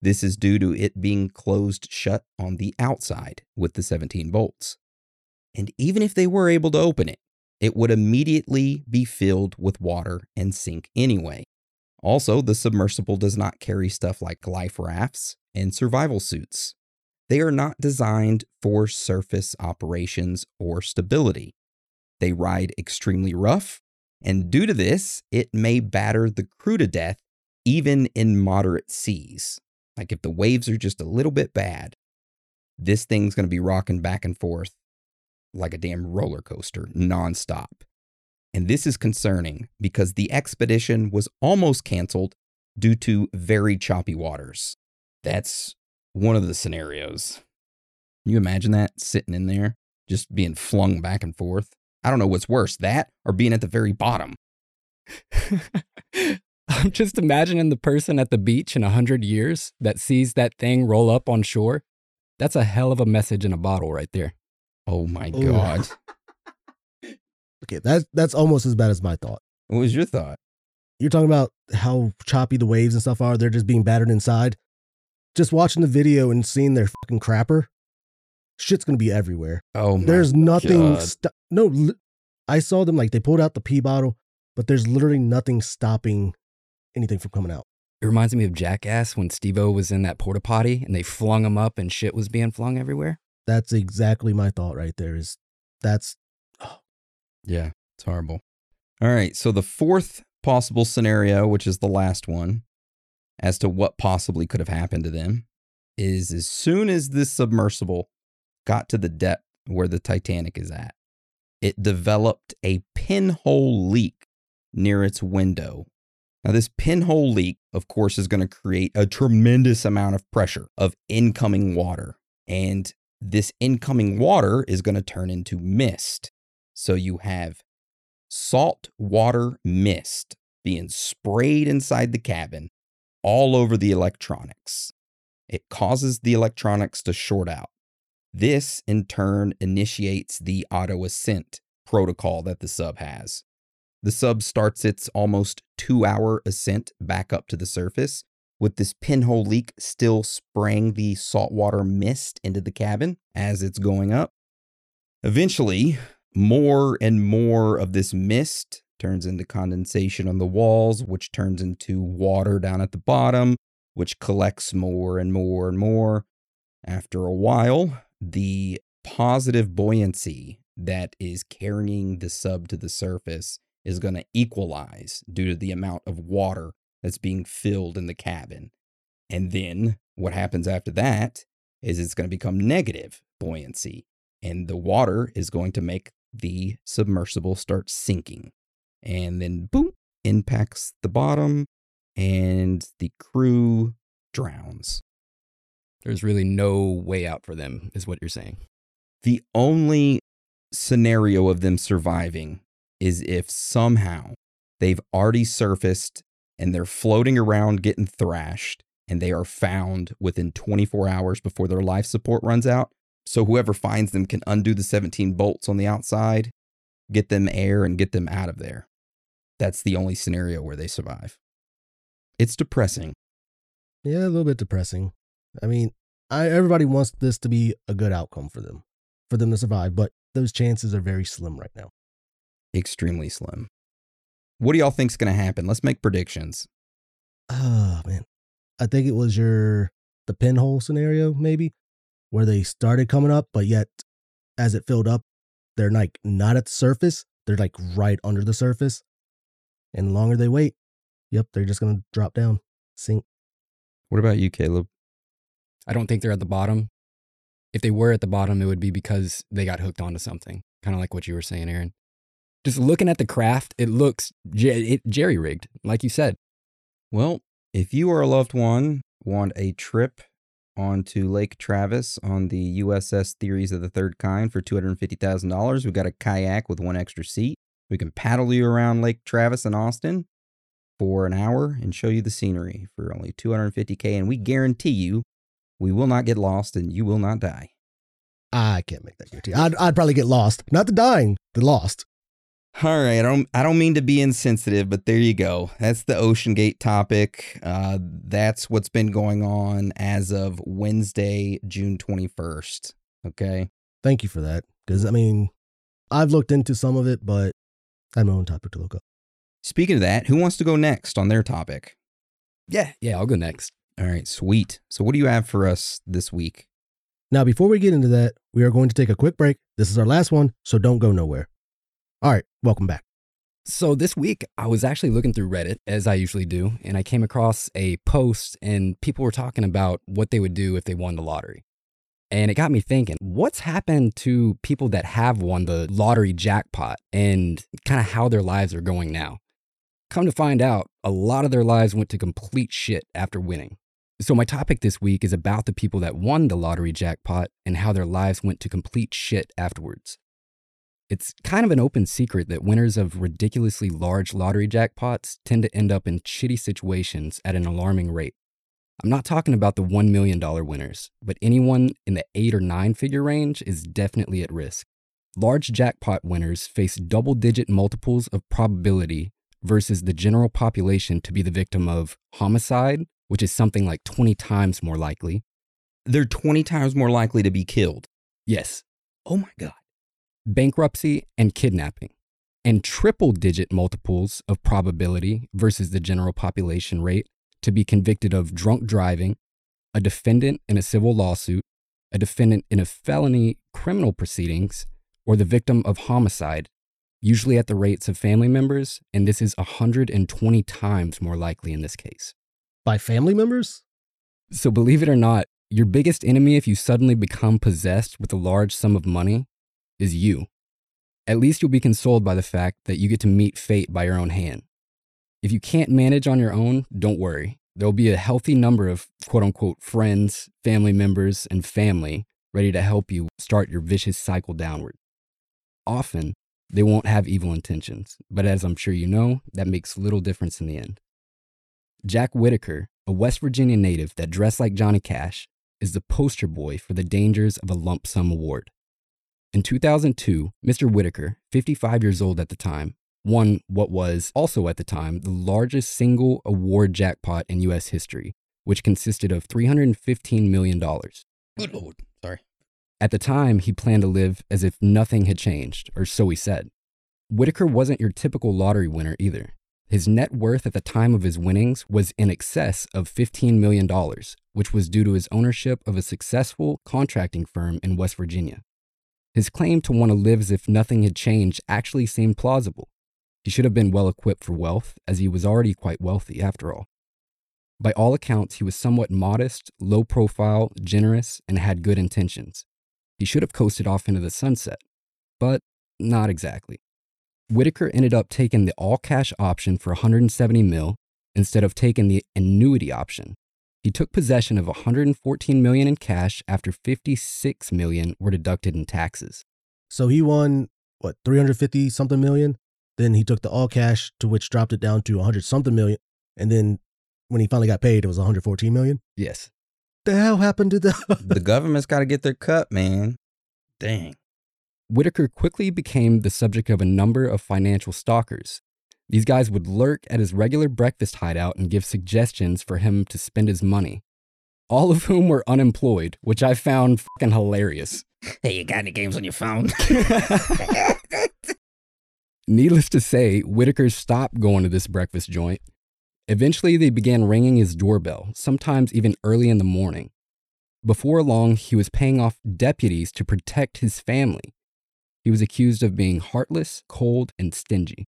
This is due to it being closed shut on the outside with the 17 bolts. And even if they were able to open it, it would immediately be filled with water and sink anyway. Also, the submersible does not carry stuff like life rafts and survival suits. They are not designed for surface operations or stability. They ride extremely rough, and due to this, it may batter the crew to death even in moderate seas. Like if the waves are just a little bit bad, this thing's going to be rocking back and forth like a damn roller coaster nonstop. And this is concerning because the expedition was almost canceled due to very choppy waters. That's one of the scenarios. Can you imagine that sitting in there, just being flung back and forth? I don't know what's worse, that or being at the very bottom. *laughs* I'm just imagining the person at the beach in a hundred years that sees that thing roll up on shore. That's a hell of a message in a bottle right there. Oh my Ooh. God. Okay, that's that's almost as bad as my thought. what was your thought? You're talking about how choppy the waves and stuff are. They're just being battered inside. Just watching the video and seeing their fucking crapper. shit's gonna be everywhere. Oh, my There's nothing. God. Sto- no, li- I saw them like they pulled out the pee bottle, but there's literally nothing stopping anything from coming out. It reminds me of Jackass when Steve-O was in that porta potty and they flung him up and shit was being flung everywhere. That's exactly my thought right there. Is that's Yeah, it's horrible. All right. So the fourth possible scenario, which is the last one, as to what possibly could have happened to them, is as soon as this submersible got to the depth where the Titanic is at, it developed a pinhole leak near its window. Now, this pinhole leak, of course, is going to create a tremendous amount of pressure of incoming water. And this incoming water is going to turn into mist. So you have salt water mist being sprayed inside the cabin all over the electronics. It causes the electronics to short out. This, in turn, initiates the auto ascent protocol that the sub has. The sub starts its almost two hour ascent back up to the surface, with this pinhole leak still spraying the saltwater mist into the cabin as it's going up. Eventually, more and more of this mist turns into condensation on the walls, which turns into water down at the bottom, which collects more and more and more. After a while, the positive buoyancy that is carrying the sub to the surface is going to equalize due to the amount of water that's being filled in the cabin. And then what happens after that is it's going to become negative buoyancy, and the water is going to make the submersible starts sinking. And then, boom, impacts the bottom, and the crew drowns. There's really no way out for them, is what you're saying. The only scenario of them surviving is if somehow they've already surfaced and they're floating around getting thrashed and they are found within 24 hours before their life support runs out. So whoever finds them can undo the 17 bolts on the outside, get them air, and get them out of there. That's the only scenario where they survive. It's depressing. yeah, a little bit depressing. I mean, I everybody wants this to be a good outcome for them, for them to survive, but those chances are very slim right now. Extremely slim. What do y'all think's going to happen? Let's make predictions. Oh man, I think it was your the pinhole scenario maybe, where they started coming up, but yet as it filled up, they're like not at the surface. They're like right under the surface, and the longer they wait, yep, they're just gonna drop down, sink. What about you, Caleb? I don't think they're at the bottom. If they were at the bottom, it would be because they got hooked onto something, kind of like what you were saying, Aaron. Just looking at the craft, it looks jerry rigged, like you said. Well, if you or a loved one want a trip onto Lake Travis on the USS Theories of the Third Kind for $250,000, we've got a kayak with one extra seat. We can paddle you around Lake Travis in Austin for an hour and show you the scenery for only 250K. And we guarantee you, we will not get lost and you will not die. I can't make that guarantee. I'd, I'd probably get lost, not the dying, the lost. All right, I don't I don't mean to be insensitive, but there you go. That's the OceanGate topic. Uh, that's what's been going on as of Wednesday, June 21st. Okay. Thank you for that, because I mean, I've looked into some of it, but I have my own topic to look up. Speaking of that, who wants to go next on their topic? Yeah, yeah, I'll go next. All right, sweet. So what do you have for us this week? Now, before we get into that, we are going to take a quick break. This is our last one, so don't go nowhere. All right, welcome back. So this week I was actually looking through Reddit as I usually do, and I came across a post and people were talking about what they would do if they won the lottery. And it got me thinking, what's happened to people that have won the lottery jackpot and kind of how their lives are going now? Come to find out, a lot of their lives went to complete shit after winning. So, my topic this week is about the people that won the lottery jackpot and how their lives went to complete shit afterwards. It's kind of an open secret that winners of ridiculously large lottery jackpots tend to end up in shitty situations at an alarming rate. I'm not talking about the $1 million winners, but anyone in the 8 or 9 figure range is definitely at risk. Large jackpot winners face double digit multiples of probability versus the general population to be the victim of homicide, which is something like 20 times more likely, They're 20 times more likely to be killed. Yes, Oh my God. Bankruptcy and kidnapping, and triple digit multiples of probability versus the general population rate to be convicted of drunk driving, a defendant in a civil lawsuit, a defendant in a felony criminal proceedings, or the victim of homicide, usually at the rates of family members, and this is 120 times more likely in this case. By family members? So, believe it or not, your biggest enemy if you suddenly become possessed with a large sum of money is you. At least you'll be consoled by the fact that you get to meet fate by your own hand. If you can't manage on your own, don't worry. There'll be a healthy number of quote unquote friends, family members, and family ready to help you start your vicious cycle downward. Often, they won't have evil intentions, but as I'm sure you know, that makes little difference in the end. Jack Whitaker, a West Virginia native that dressed like Johnny Cash, is the poster boy for the dangers of a lump sum award. In 2002, Mr. Whitaker, 55 years old at the time, won what was also at the time the largest single award jackpot in US history, which consisted of $315 million. Good Lord. Sorry. At the time, he planned to live as if nothing had changed, or so he said. Whitaker wasn't your typical lottery winner either. His net worth at the time of his winnings was in excess of $15 million, which was due to his ownership of a successful contracting firm in West Virginia. His claim to want to live as if nothing had changed actually seemed plausible. He should have been well equipped for wealth, as he was already quite wealthy after all. By all accounts, he was somewhat modest, low profile, generous, and had good intentions. He should have coasted off into the sunset, but not exactly. Whitaker ended up taking the all cash option for 170 mil instead of taking the annuity option. He took possession of 114 million in cash after 56 million were deducted in taxes. So he won, what, 350 something million? Then he took the all cash, to which dropped it down to 100 something million. And then when he finally got paid, it was 114 million. Yes. The hell happened to the. *laughs* The government's got to get their cut, man. Dang. Whitaker quickly became the subject of a number of financial stalkers. These guys would lurk at his regular breakfast hideout and give suggestions for him to spend his money, all of whom were unemployed, which I found fucking hilarious. Hey, you got any games on your phone? *laughs* Needless to say, Whitaker stopped going to this breakfast joint. Eventually, they began ringing his doorbell, sometimes even early in the morning. Before long, he was paying off deputies to protect his family. He was accused of being heartless, cold, and stingy.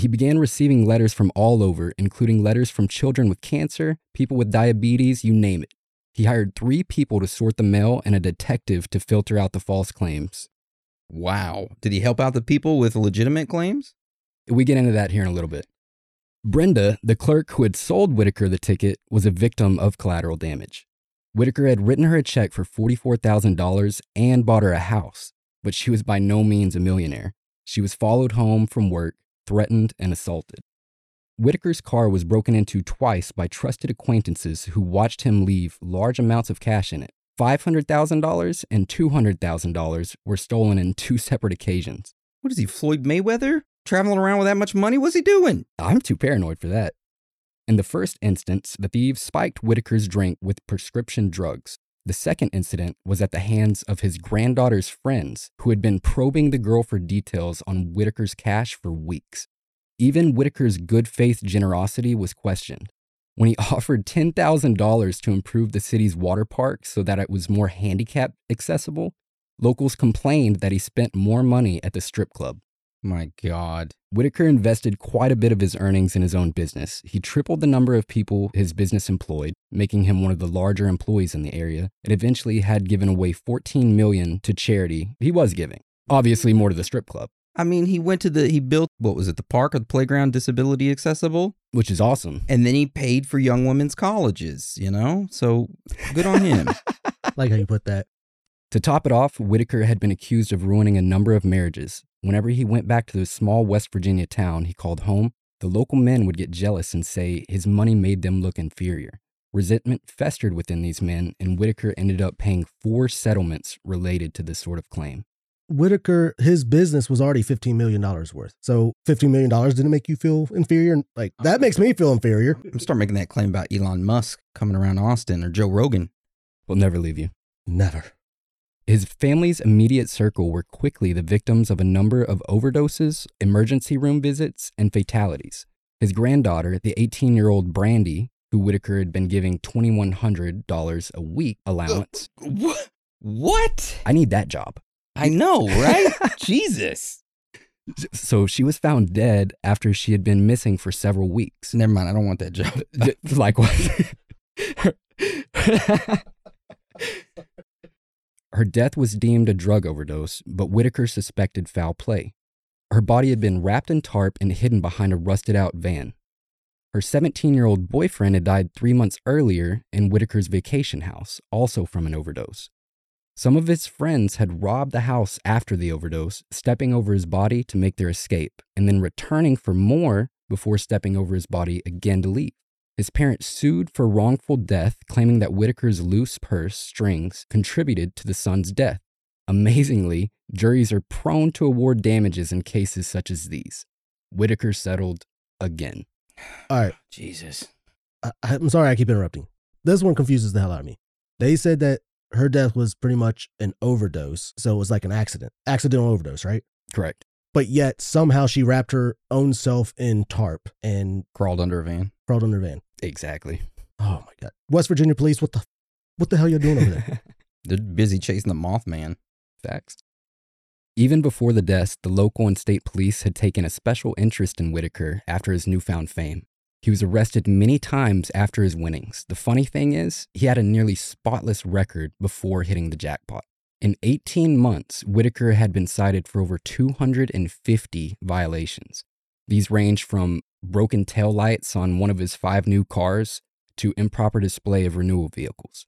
He began receiving letters from all over, including letters from children with cancer, people with diabetes, you name it. He hired three people to sort the mail and a detective to filter out the false claims. wow. Did he help out the people with legitimate claims? We get into that here in a little bit. Brenda, the clerk who had sold Whitaker the ticket, was a victim of collateral damage. Whitaker had written her a check for $44,000 and bought her a house, but she was by no means a millionaire. She was followed home from work, threatened, and assaulted. Whitaker's car was broken into twice by trusted acquaintances who watched him leave large amounts of cash in it. $500,000 and $200,000 were stolen in two separate occasions. What is he, Floyd Mayweather? Traveling around with that much money? What's he doing? I'm too paranoid for that. In the first instance, the thieves spiked Whitaker's drink with prescription drugs. The second incident was at the hands of his granddaughter's friends, who had been probing the girl for details on Whitaker's cash for weeks. Even Whitaker's good faith generosity was questioned. When he *laughs* offered $10,000 to improve the city's water park so that it was more handicap accessible, locals complained that he spent more money at the strip club. My God. Whitaker invested quite a bit of his earnings in his own business. He tripled the number of people his business employed, making him one of the larger employees in the area, and eventually had given away 14 million to charity. He was giving. Obviously more to the strip club, I mean, he went to the, he built, what was it, the park or the playground disability accessible? which is awesome. And then he paid for young women's colleges, you know? So good on him. *laughs* like how you put that. To top it off, Whitaker had been accused of ruining a number of marriages. Whenever he went back to the small West Virginia town he called home, the local men would get jealous and say his money made them look inferior. Resentment festered within these men, and Whitaker ended up paying four settlements related to this sort of claim. Whitaker, his business was already $15 million worth. So $15 million didn't make you feel inferior. Like that makes me feel inferior. I'm start making that claim about Elon Musk coming around Austin or Joe Rogan. Will never leave you. Never. His family's immediate circle were quickly the victims of a number of overdoses, emergency room visits, and fatalities. His granddaughter, the 18 year old Brandy, who Whitaker had been giving $2,100 a week allowance. Uh, what? What? I need that job. I know, right? *laughs* Jesus. So she was found dead after she had been missing for several weeks. Never mind. I don't want that job. Likewise. *laughs* Her death was deemed a drug overdose, but Whitaker suspected foul play. Her body had been wrapped in tarp and hidden behind a rusted out van. Her 17 year old boyfriend had died three months earlier in Whitaker's vacation house, also from an overdose. Some of his friends had robbed the house after the overdose, stepping over his body to make their escape, and then returning for more before stepping over his body again to leave. His parents sued for wrongful death, claiming that Whitaker's loose purse strings contributed to the son's death. Amazingly, juries are prone to award damages in cases such as these. Whitaker settled again. All right. Jesus. I, I'm sorry I keep interrupting. This one confuses the hell out of me. They said that her death was pretty much an overdose. So it was like an accident, accidental overdose, right? Correct. But yet somehow she wrapped her own self in tarp and Crawled under a van. Crawled under a van. Exactly. Oh my God. West Virginia police, what the, what the hell you doing over there? *laughs* They're busy chasing the Mothman. Facts. Even before the deaths, the local and state police had taken a special interest in Whitaker after his newfound fame. He was arrested many times after his winnings. The funny thing is, he had a nearly spotless record before hitting the jackpot. In 18 months, Whitaker had been cited for over 250 violations. These range from broken taillights on one of his five new cars to improper display of renewal vehicles.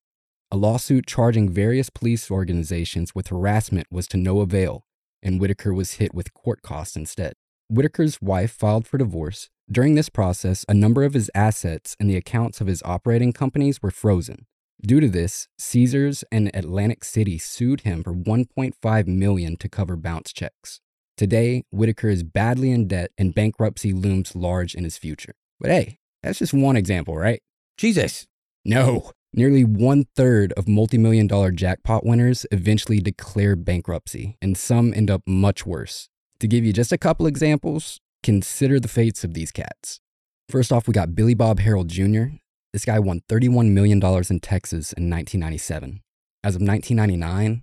A lawsuit charging various police organizations with harassment was to no avail, and Whitaker was hit with court costs instead. Whitaker's wife filed for divorce. During this process, a number of his assets and the accounts of his operating companies were frozen. Due to this, Caesars and Atlantic City sued him for 1.5 million to cover bounce checks. Today, Whitaker is badly in debt and bankruptcy looms large in his future. But hey, that's just one example, right? Jesus. No. Nearly one third of multi million dollar jackpot winners eventually declare bankruptcy, and some end up much worse. To give you just a couple examples, consider the fates of these cats. First off, we got Billie Bob Harrell Jr. This guy won $31 million in Texas in 1997. As of 1999,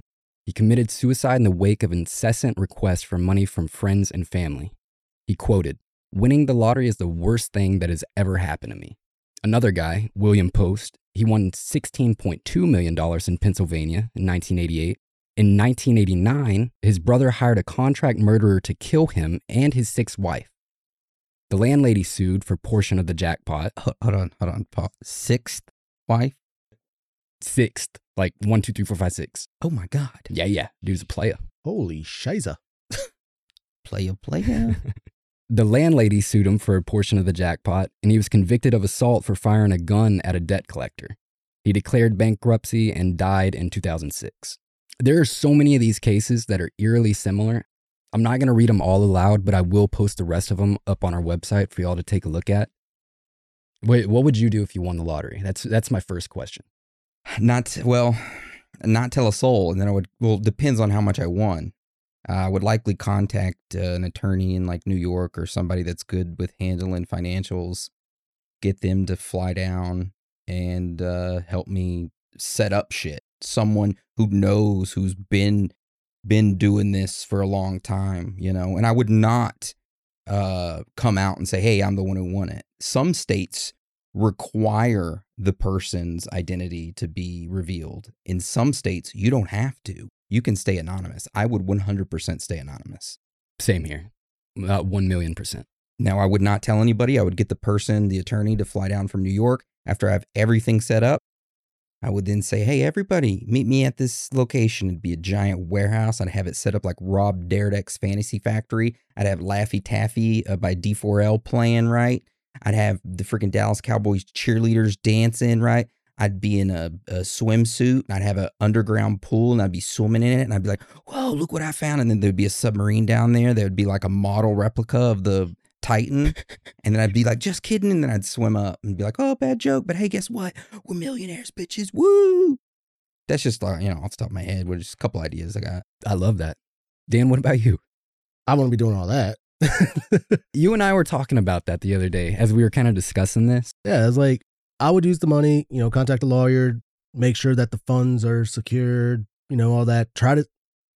he committed suicide in the wake of incessant requests for money from friends and family. He quoted, Winning the lottery is the worst thing that has ever happened to me. Another guy, William Post, he won $16.2 million in Pennsylvania in 1988. In 1989, his brother hired a contract murderer to kill him and his sixth wife. The landlady sued for portion of the jackpot. Hold on, hold on. Sixth wife? Sixth, like one, two, three, four, five, six. Oh my God. Yeah, yeah, dude's a player. Holy shiza. *laughs* player, player. *laughs* The landlady sued him for a portion of the jackpot, and he was convicted of assault for firing a gun at a debt collector. He declared bankruptcy and died in 2006. There are so many of these cases that are eerily similar. I'm not going to read them all aloud, but I will post the rest of them up on our website for y'all to take a look at. Wait, what would you do if you won the lottery? That's that's my first question. Not, well, not tell a soul. And then I would, well, depends on how much I won. Uh, I would likely contact uh, an attorney in like New York or somebody that's good with handling financials, get them to fly down and uh, help me set up shit. Someone who knows, who's been been doing this for a long time, you know. And I would not uh, come out and say, "Hey, I'm the one who won it." Some states require the person's identity to be revealed. In some states, you don't have to. You can stay anonymous. I would 100% stay anonymous. Same here. About 1 million percent. Now, I would not tell anybody. I would get the person, the attorney, to fly down from New York after I have everything set up. I would then say, hey, everybody, meet me at this location. It'd be a giant warehouse. I'd have it set up like Rob Dyrdek's Fantasy Factory. I'd have Laffy Taffy uh, by D4L playing, right? I'd have the freaking Dallas Cowboys cheerleaders dancing, right? I'd be in a, a swimsuit and I'd have an underground pool and I'd be swimming in it and I'd be like, whoa, look what I found. And then there'd be a submarine down there. There would be like a model replica of the Titan. *laughs* and then I'd be like, just kidding. And then I'd swim up and be like, oh, bad joke. But hey, guess what? We're millionaires, bitches. Woo. That's just like, you know, off the top of my head, with just a couple ideas I got. I love that. Dan, what about you? I want to be doing all that. You and I were talking about that the other day as we were kind of discussing this. yeah, it's like I would use the money, you know, contact a lawyer, make sure that the funds are secured, you know, all that. Try to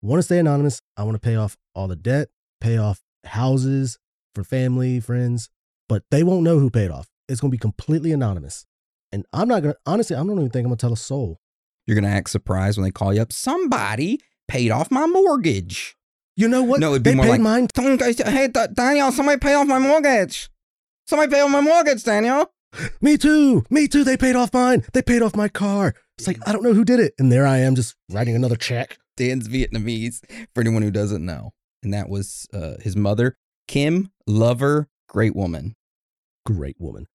want to stay anonymous. I want to pay off all the debt, pay off houses for family, friends, but they won't know who paid off. It's going to be completely anonymous. And I'm not going to, honestly, I don't even think I'm going to tell a soul. You're going to act surprised when they call you up. Somebody paid off my mortgage. You know what? No, it'd be they more paid like- mine. Hey, Da- Daniel, somebody pay off my mortgage. Somebody pay off my mortgage, Daniel. *gasps* Me too. Me too. They paid off mine. They paid off my car. It's like, I don't know who did it. And there I am just writing another check. Dan's Vietnamese, for anyone who doesn't know. And that was uh, his mother, Kim Lover, great woman. great woman.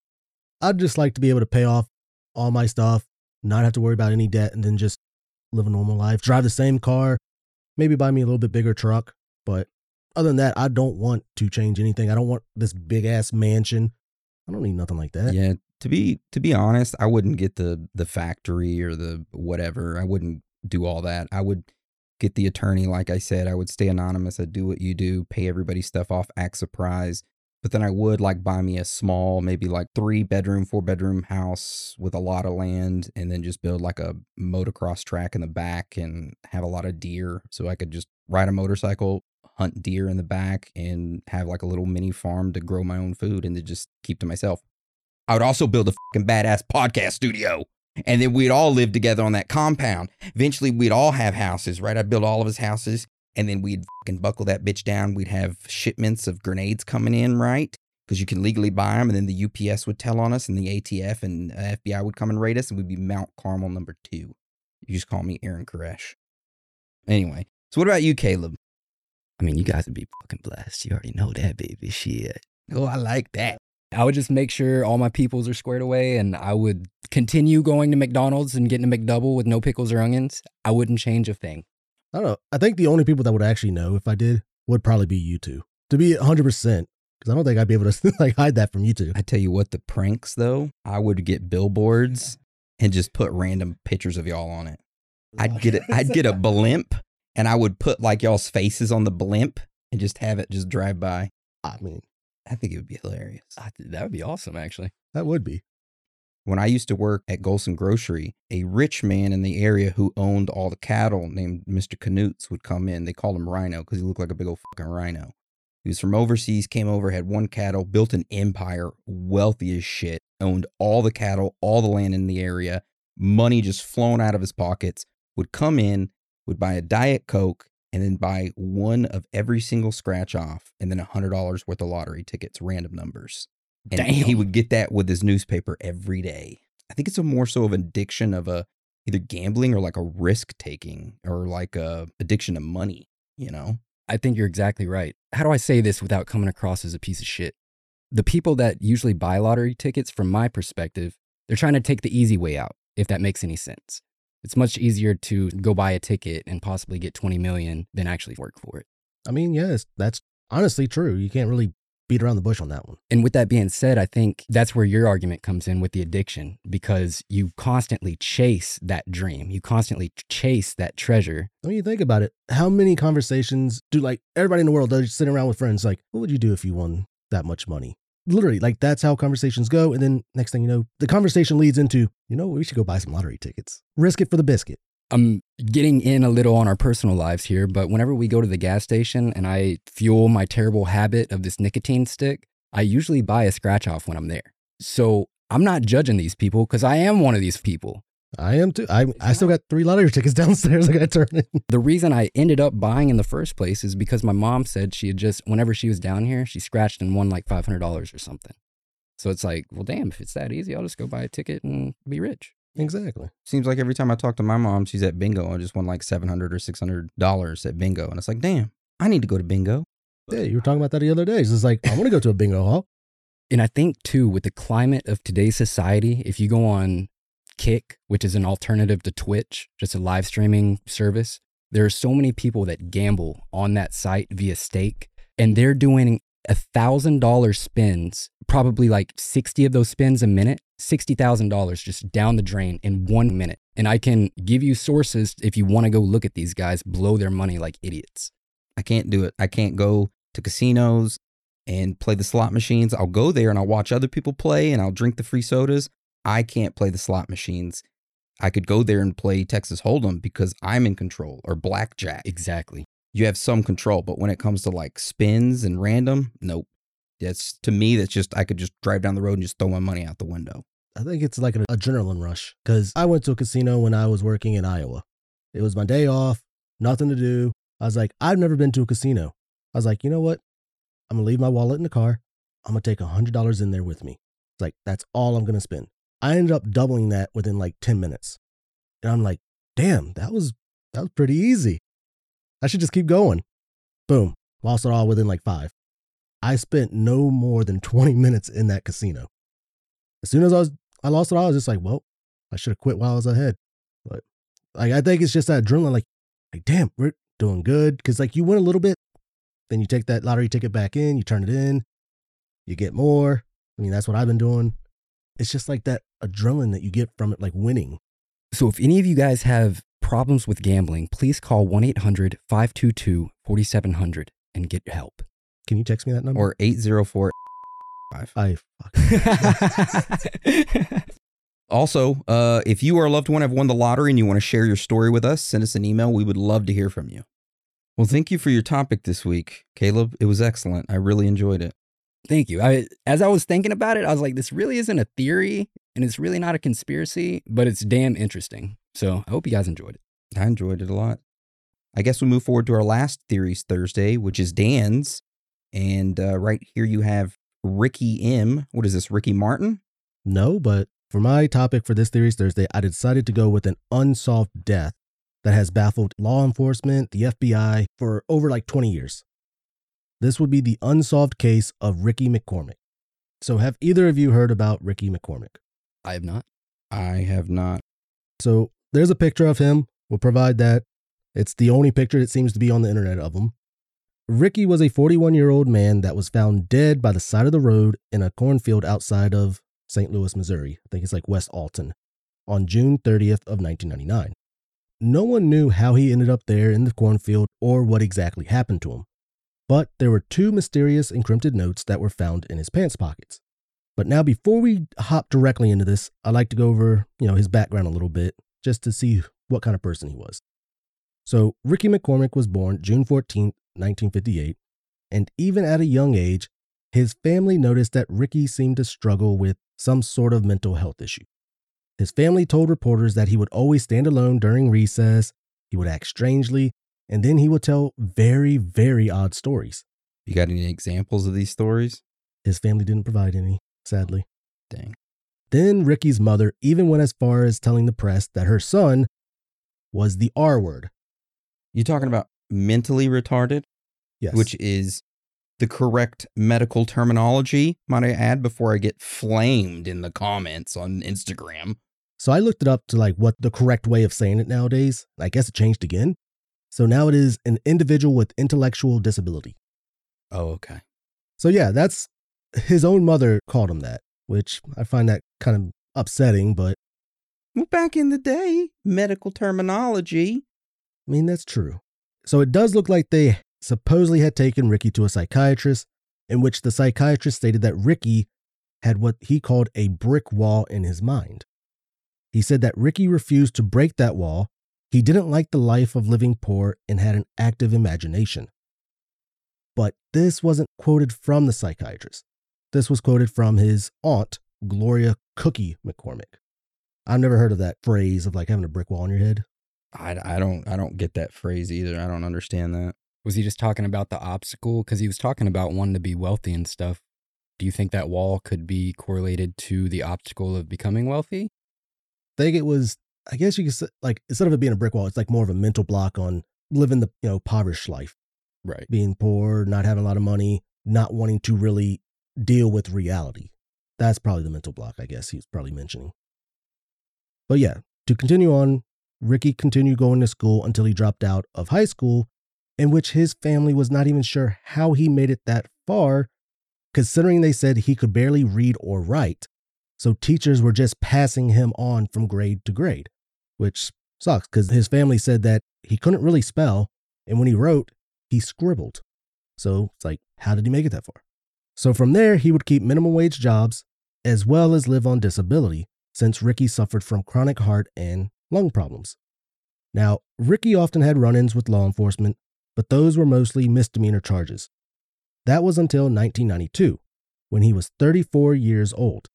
I'd just like to be able to pay off all my stuff, not have to worry about any debt, and then just live a normal life. Drive the same car, maybe buy me a little bit bigger truck. But other than that, I don't want to change anything. I don't want this big ass mansion. I don't need nothing like that. Yeah, to be to be honest, I wouldn't get the the factory or the whatever. I wouldn't do all that. I would get the attorney, like I said. I would stay anonymous. I'd do what you do, pay everybody stuff off, act surprised. But then I would like buy me a small, maybe like three bedroom, four bedroom house with a lot of land, and then just build like a motocross track in the back and have a lot of deer, so I could just ride a motorcycle, hunt deer in the back, and have like a little mini farm to grow my own food and to just keep to myself. I would also build a fucking badass podcast studio. And then we'd all live together on that compound. Eventually, we'd all have houses, right? I'd build all of his houses. And then we'd fucking buckle that bitch down. We'd have shipments of grenades coming in, right? Because you can legally buy them. And then the UPS would tell on us, and the ATF and uh, FBI would come and raid us, and we'd be Mount Carmel number two. You just call me Aaron Koresh. Anyway, so what about you, Caleb? I mean, you guys would be fucking blessed. You already know that, baby. Shit. Oh, I like that. I would just make sure all my peoples are squared away and I would continue going to McDonald's and getting a McDouble with no pickles or onions. I wouldn't change a thing. I don't know. I think the only people that would actually know if I did would probably be you two. To be 100%, because I don't think I'd be able to *laughs* like hide that from you two. I tell you what, the pranks though, I would get billboards and just put random pictures of y'all on it. I'd get it. I'd get a *laughs* blimp and I would put like y'all's faces on the blimp and just have it just drive by. I mean, I think it would be hilarious. I, that would be awesome, actually. that would be. When I used to work at Golson Grocery, a rich man in the area who owned all the cattle named Mr. Canutes would come in. They called him Rhino because he looked like a big old fucking rhino. He was from overseas, came over, had one cattle, built an empire, wealthy as shit, owned all the cattle, all the land in the area, money just flowing out of his pockets, would come in, would buy a Diet Coke, and then buy one of every single scratch off, and then a $100 worth of lottery tickets, random numbers. And he would get that with his newspaper every day. I think it's a more so of an addiction of a either gambling or like a risk taking or like a addiction to money, you know? I think you're exactly right. How do I say this without coming across as a piece of shit? The people that usually buy lottery tickets, from my perspective, they're trying to take the easy way out, if that makes any sense. It's much easier to go buy a ticket and possibly get 20 million than actually work for it. I mean, yes, that's honestly true. You can't really beat around the bush on that one. And with that being said, I think that's where your argument comes in with the addiction because you constantly chase that dream. You constantly chase that treasure. I mean, you think about it. How many conversations do like everybody in the world does sitting around with friends like, what would you do if you won that much money? Literally, like that's how conversations go. And then next thing you know, the conversation leads into, you know, we should go buy some lottery tickets. Risk it for the biscuit. I'm getting in a little on our personal lives here, but whenever we go to the gas station and I fuel my terrible habit of this nicotine stick, I usually buy a scratch off when I'm there. So I'm not judging these people because I am one of these people. I am too. I I still got three lottery tickets *laughs* downstairs. I got to turn in. The reason I ended up buying in the first place is because my mom said she had just, whenever she was down here, she scratched and won like $500 or something. So it's like, well, damn, if it's that easy, I'll just go buy a ticket and be rich. Exactly. Seems like every time I talk to my mom, she's at bingo. I just won like 700 or $600 at bingo. And it's like, damn, I need to go to bingo. Yeah, you were talking about that the other day. It's just like I want to go to a bingo hall. And I think too, with the climate of today's society, if you go on Kick, which is an alternative to Twitch, just a live streaming service, there are so many people that gamble on that site via stake, and they're doing a thousand dollar spins, probably like 60 of those spins a minute, $60,000 just down the drain in one minute. And I can give you sources if you want to go look at these guys blow their money like idiots. I can't do it. I can't go to casinos and play the slot machines. I'll go there and I'll watch other people play and I'll drink the free sodas. I can't play the slot machines. I could go there and play Texas Hold'em because I'm in control or blackjack. Exactly. You have some control, but when it comes to like spins and random, nope. That's to me, that's just I could just drive down the road and just throw my money out the window. I think it's like an adrenaline rush because I went to a casino when I was working in Iowa. It was my day off, nothing to do. I was like, I've never been to a casino. I was like, you know what? I'm gonna leave my wallet in the car. I'm gonna take a hundred dollars in there with me. It's like that's all I'm gonna spend. I ended up doubling that within like 10 minutes. And I'm like, damn, that was that was pretty easy. I should just keep going. Boom. Lost it all within like five. I spent no more than 20 minutes in that casino. As soon as I was I lost it all, I was just like, well, I should have quit while I was ahead. But like I think it's just that adrenaline, like, like damn, we're doing good. Cause like you win a little bit, then you take that lottery ticket back in, you turn it in, you get more. I mean, that's what I've been doing. It's just like that adrenaline that you get from it, like winning. So if any of you guys have problems with gambling, please call 1 800 522 4700 and get help. Can you text me that number? Or 804 five. I. *laughs* *laughs* Also, uh, if you or a loved one have won the lottery and you want to share your story with us, send us an email. We would love to hear from you. Well, thank you for your topic this week, Caleb. It was excellent. I really enjoyed it. Thank you. I as I was thinking about it, I was like, this really isn't a theory and it's really not a conspiracy, but it's damn interesting. So I hope you guys enjoyed it. I enjoyed it a lot. I guess we move forward to our last Theories Thursday, which is Dan's. And uh, right here you have Ricky M. What is this, Ricky Martin? No, but for my topic for this Theories Thursday, I decided to go with an unsolved death that has baffled law enforcement, the FBI, for over like 20 years. This would be the unsolved case of Ricky McCormick. So, have either of you heard about Ricky McCormick? I have not. I have not. So, there's a picture of him. We'll provide that. It's the only picture that seems to be on the internet of him. Ricky was a 41 year old man that was found dead by the side of the road in a cornfield outside of St. Louis, Missouri. I think it's like West Alton on June 30th of 1999. No one knew how he ended up there in the cornfield or what exactly happened to him. But there were two mysterious encrypted notes that were found in his pants pockets. But now before we hop directly into this, I'd like to go over, you know, his background a little bit just to see what kind of person he was. So, Ricky McCormick was born June 14th, 1958, and even at a young age, his family noticed that Ricky seemed to struggle with some sort of mental health issue. His family told reporters that he would always stand alone during recess, he would act strangely, and then he would tell very, very odd stories. You got any examples of these stories? His family didn't provide any, sadly. Dang. Then Ricky's mother even went as far as telling the press that her son was the R word. You talking about mentally retarded, Yes. which is the correct medical terminology, might I add, before I get flamed in the comments on Instagram. So I looked it up to like what the correct way of saying it nowadays. I guess it changed again. So now it is an individual with intellectual disability. Oh, okay. So yeah, that's his own mother called him that, which I find that kind of upsetting, but back in the day, medical terminology. I mean, that's true. So it does look like they supposedly had taken Ricky to a psychiatrist, in which the psychiatrist stated that Ricky had what he called a brick wall in his mind. He said that Ricky refused to break that wall. He didn't like the life of living poor and had an active imagination. But this wasn't quoted from the psychiatrist. This was quoted from his aunt, Gloria Cookie McCormick. I've never heard of that phrase of like having a brick wall in your head. I, I don't I don't get that phrase either. I don't understand that. Was he just talking about the obstacle? Because he was talking about wanting to be wealthy and stuff. Do you think that wall could be correlated to the obstacle of becoming wealthy? I think it was, I guess you could say, like, instead of it being a brick wall, it's like more of a mental block on living the, you know, impoverished life, Right. being poor, not having a lot of money, not wanting to really deal with reality. That's probably the mental block, I guess he was probably mentioning. But yeah, to continue on, Ricky continued going to school until he dropped out of high school, in which his family was not even sure how he made it that far considering they said he could barely read or write. So teachers were just passing him on from grade to grade, which sucks because his family said that he couldn't really spell. And when he wrote, he scribbled. So it's like, how did he make it that far? So from there, he would keep minimum wage jobs as well as live on disability since Ricky suffered from chronic heart and lung problems. Now, Ricky often had run ins with law enforcement, but those were mostly misdemeanor charges. That was until 1992, when he was 34 years old.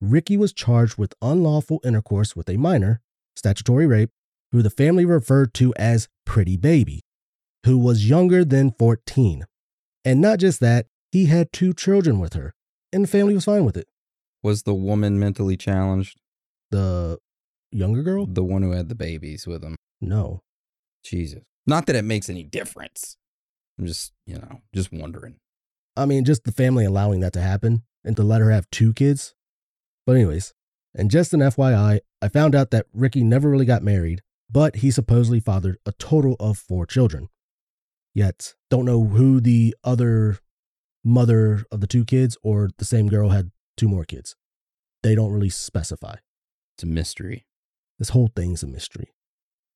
Ricky was charged with unlawful intercourse with a minor, statutory rape, who the family referred to as Pretty Baby, who was younger than 14. And not just that, he had two children with her, and the family was fine with it. Was the woman mentally challenged? The younger girl? The one who had the babies with him? No. Jesus. Not that it makes any difference. I'm just, you know, just wondering. I mean, just the family allowing that to happen and to let her have two kids. But, anyways, and just an FYI, I found out that Ricky never really got married, but he supposedly fathered a total of four children. Yet, don't know who the other mother of the two kids or the same girl had two more kids. They don't really specify. It's a mystery. This whole thing's a mystery.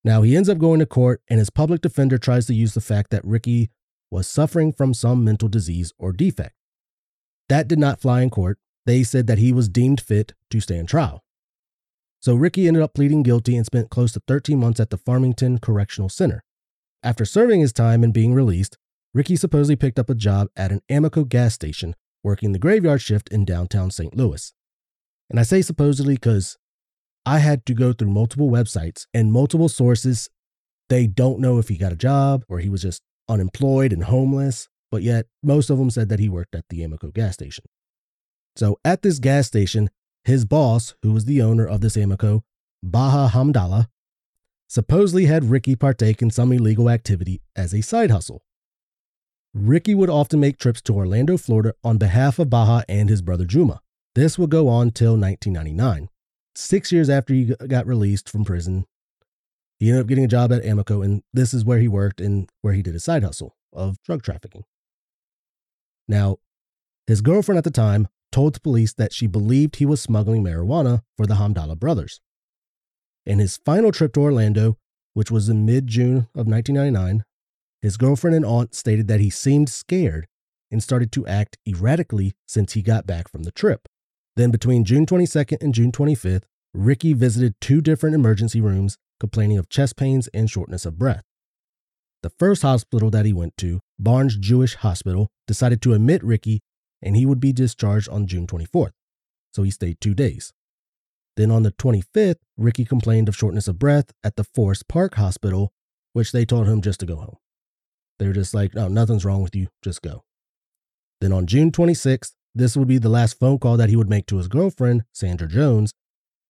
Now, he ends up going to court, and his public defender tries to use the fact that Ricky was suffering from some mental disease or defect. That did not fly in court. They said that he was deemed fit to stand trial. So Ricky ended up pleading guilty and spent close to 13 months at the Farmington Correctional Center. After serving his time and being released, Ricky supposedly picked up a job at an Amoco gas station working the graveyard shift in downtown St. Louis. And I say supposedly because I had to go through multiple websites and multiple sources. They don't know if he got a job or he was just unemployed and homeless, but yet most of them said that he worked at the Amoco gas station. So at this gas station, his boss, who was the owner of this Amoco, Baha Hamdallah, supposedly had Ricky partake in some illegal activity as a side hustle. Ricky would often make trips to Orlando, Florida on behalf of Baha and his brother Juma. This would go on till 1999. Six years after he got released from prison, he ended up getting a job at Amoco, and this is where he worked and where he did his side hustle of drug trafficking. Now, his girlfriend at the time told the police that she believed he was smuggling marijuana for the Hamdallah brothers. In his final trip to Orlando, which was in mid June of 1999, his girlfriend and aunt stated that he seemed scared and started to act erratically since he got back from the trip. Then, between June 22nd and June 25th, Ricky visited two different emergency rooms complaining of chest pains and shortness of breath. The first hospital that he went to, Barnes Jewish Hospital, decided to admit Ricky and he would be discharged on June 24th. So he stayed two days. Then on the 25th, Ricky complained of shortness of breath at the Forest Park Hospital, which they told him just to go home. They were just like, no, nothing's wrong with you, just go. Then on June 26th, this would be the last phone call that he would make to his girlfriend, Sandra Jones.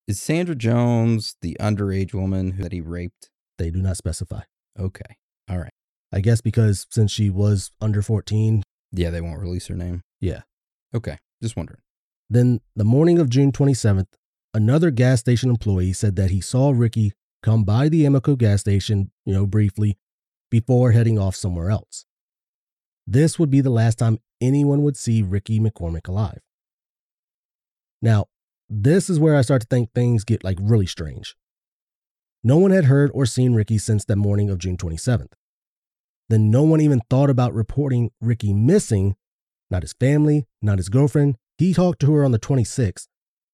Is Sandra Jones the underage woman that he raped? They do not specify. Okay. All right. I guess because since she was under 14. Yeah, they won't release her name. Yeah. Okay. Just wondering. Then, the morning of June 27th, another gas station employee said that he saw Ricky come by the Amoco gas station, you know, briefly, before heading off somewhere else. This would be the last time anyone would see Ricky McCormick alive. Now, this is where I start to think things get like really strange. No one had heard or seen Ricky since that morning of June 27th. Then no one even thought about reporting Ricky missing, not his family, not his girlfriend. He talked to her on the 26th.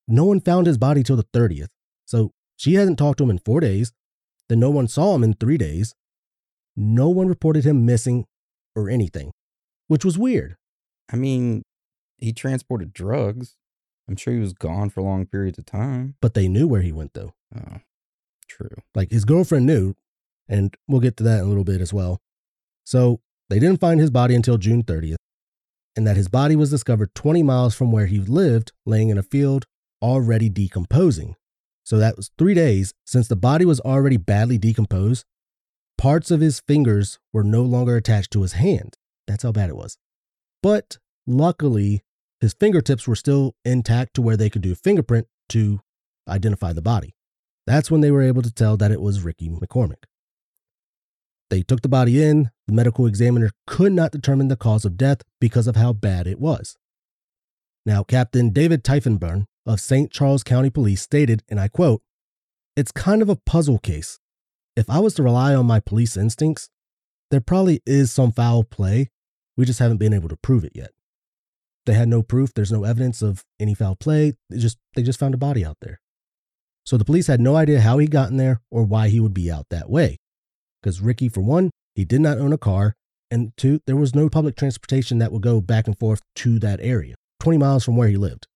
No one found his body till the 30th. So she hasn't talked to him in four days. Then no one saw him in three days. No one reported him missing or anything, which was weird. I mean, he transported drugs. I'm sure he was gone for long periods of time. But they knew where he went, though. Oh, true. Like his girlfriend knew, and we'll get to that in a little bit as well. So they didn't find his body until June 30th, and that his body was discovered 20 miles from where he lived, laying in a field, already decomposing. So that was three days since the body was already badly decomposed. Parts of his fingers were no longer attached to his hand. That's how bad it was. But luckily, his fingertips were still intact to where they could do fingerprint to identify the body. That's when they were able to tell that it was Ricky McCormick. They took the body in. The medical examiner could not determine the cause of death because of how bad it was. Now, Captain David Tiefenbrunn of St. Charles County Police stated, and I quote, It's kind of a puzzle case. If I was to rely on my police instincts, there probably is some foul play. We just haven't been able to prove it yet. They had no proof, there's no evidence of any foul play. They just they just found a body out there. So the police had no idea how he got in there or why he would be out that way. Because Ricky, for one, he did not own a car, and two, there was no public transportation that would go back and forth to that area, 20 miles from where he lived.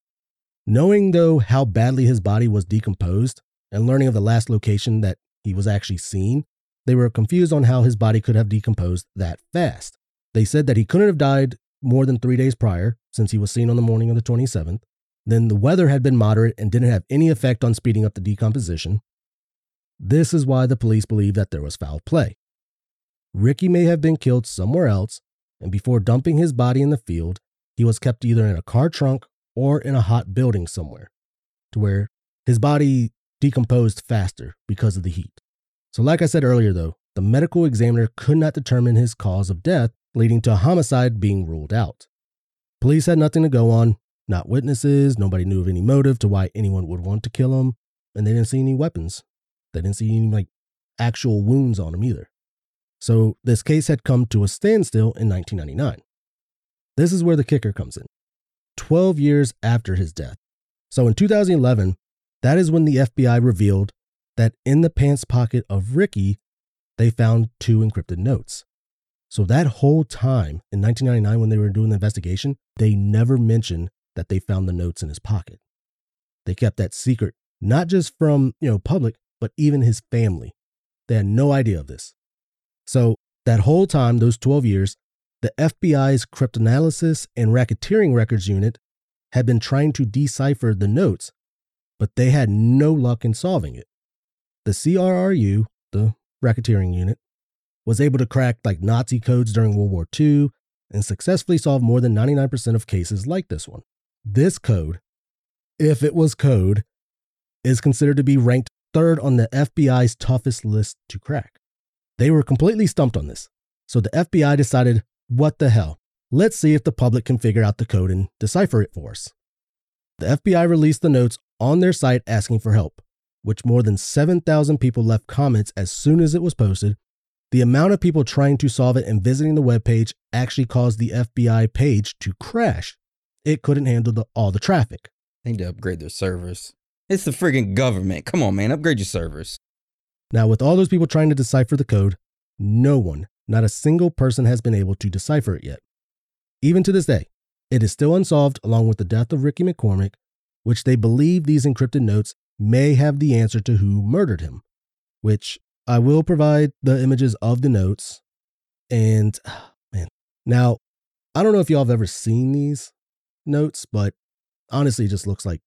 Knowing, though, how badly his body was decomposed and learning of the last location that he was actually seen, they were confused on how his body could have decomposed that fast. They said that he couldn't have died more than three days prior, since he was seen on the morning of the 27th. Then the weather had been moderate and didn't have any effect on speeding up the decomposition. This is why the police believe that there was foul play. Ricky may have been killed somewhere else, and before dumping his body in the field, he was kept either in a car trunk or in a hot building somewhere, to where his body decomposed faster because of the heat. So, like I said earlier, though, the medical examiner could not determine his cause of death, leading to a homicide being ruled out. Police had nothing to go on, not witnesses, nobody knew of any motive to why anyone would want to kill him, and they didn't see any weapons. They didn't see any like actual wounds on him either. So this case had come to a standstill in 1999. This is where the kicker comes in. 12 years after his death. So in 2011, that is when the FBI revealed that in the pants pocket of Ricky, they found two encrypted notes. So that whole time in 1999, when they were doing the investigation, they never mentioned that they found the notes in his pocket. They kept that secret, not just from, you know, public, but even his family. They had no idea of this. So that whole time, those 12 years, the FBI's cryptanalysis and racketeering records unit had been trying to decipher the notes, but they had no luck in solving it. The CRRU, the racketeering unit, was able to crack like Nazi codes during World War II and successfully solve more than 99% of cases like this one. This code, if it was code, is considered to be ranked third on the FBI's toughest list to crack. They were completely stumped on this. So the FBI decided, what the hell? Let's see if the public can figure out the code and decipher it for us. The FBI released the notes on their site asking for help, which more than 7,000 people left comments as soon as it was posted. The amount of people trying to solve it and visiting the webpage actually caused the FBI page to crash. It couldn't handle the, all the traffic. They need to upgrade their servers. It's the friggin' government. Come on, man. Upgrade your servers. Now, with all those people trying to decipher the code, no one, not a single person, has been able to decipher it yet. Even to this day, it is still unsolved, along with the death of Ricky McCormick, which they believe these encrypted notes may have the answer to who murdered him, which I will provide the images of the notes. And ah, man, now I don't know if y'all have ever seen these notes, but honestly, it just looks like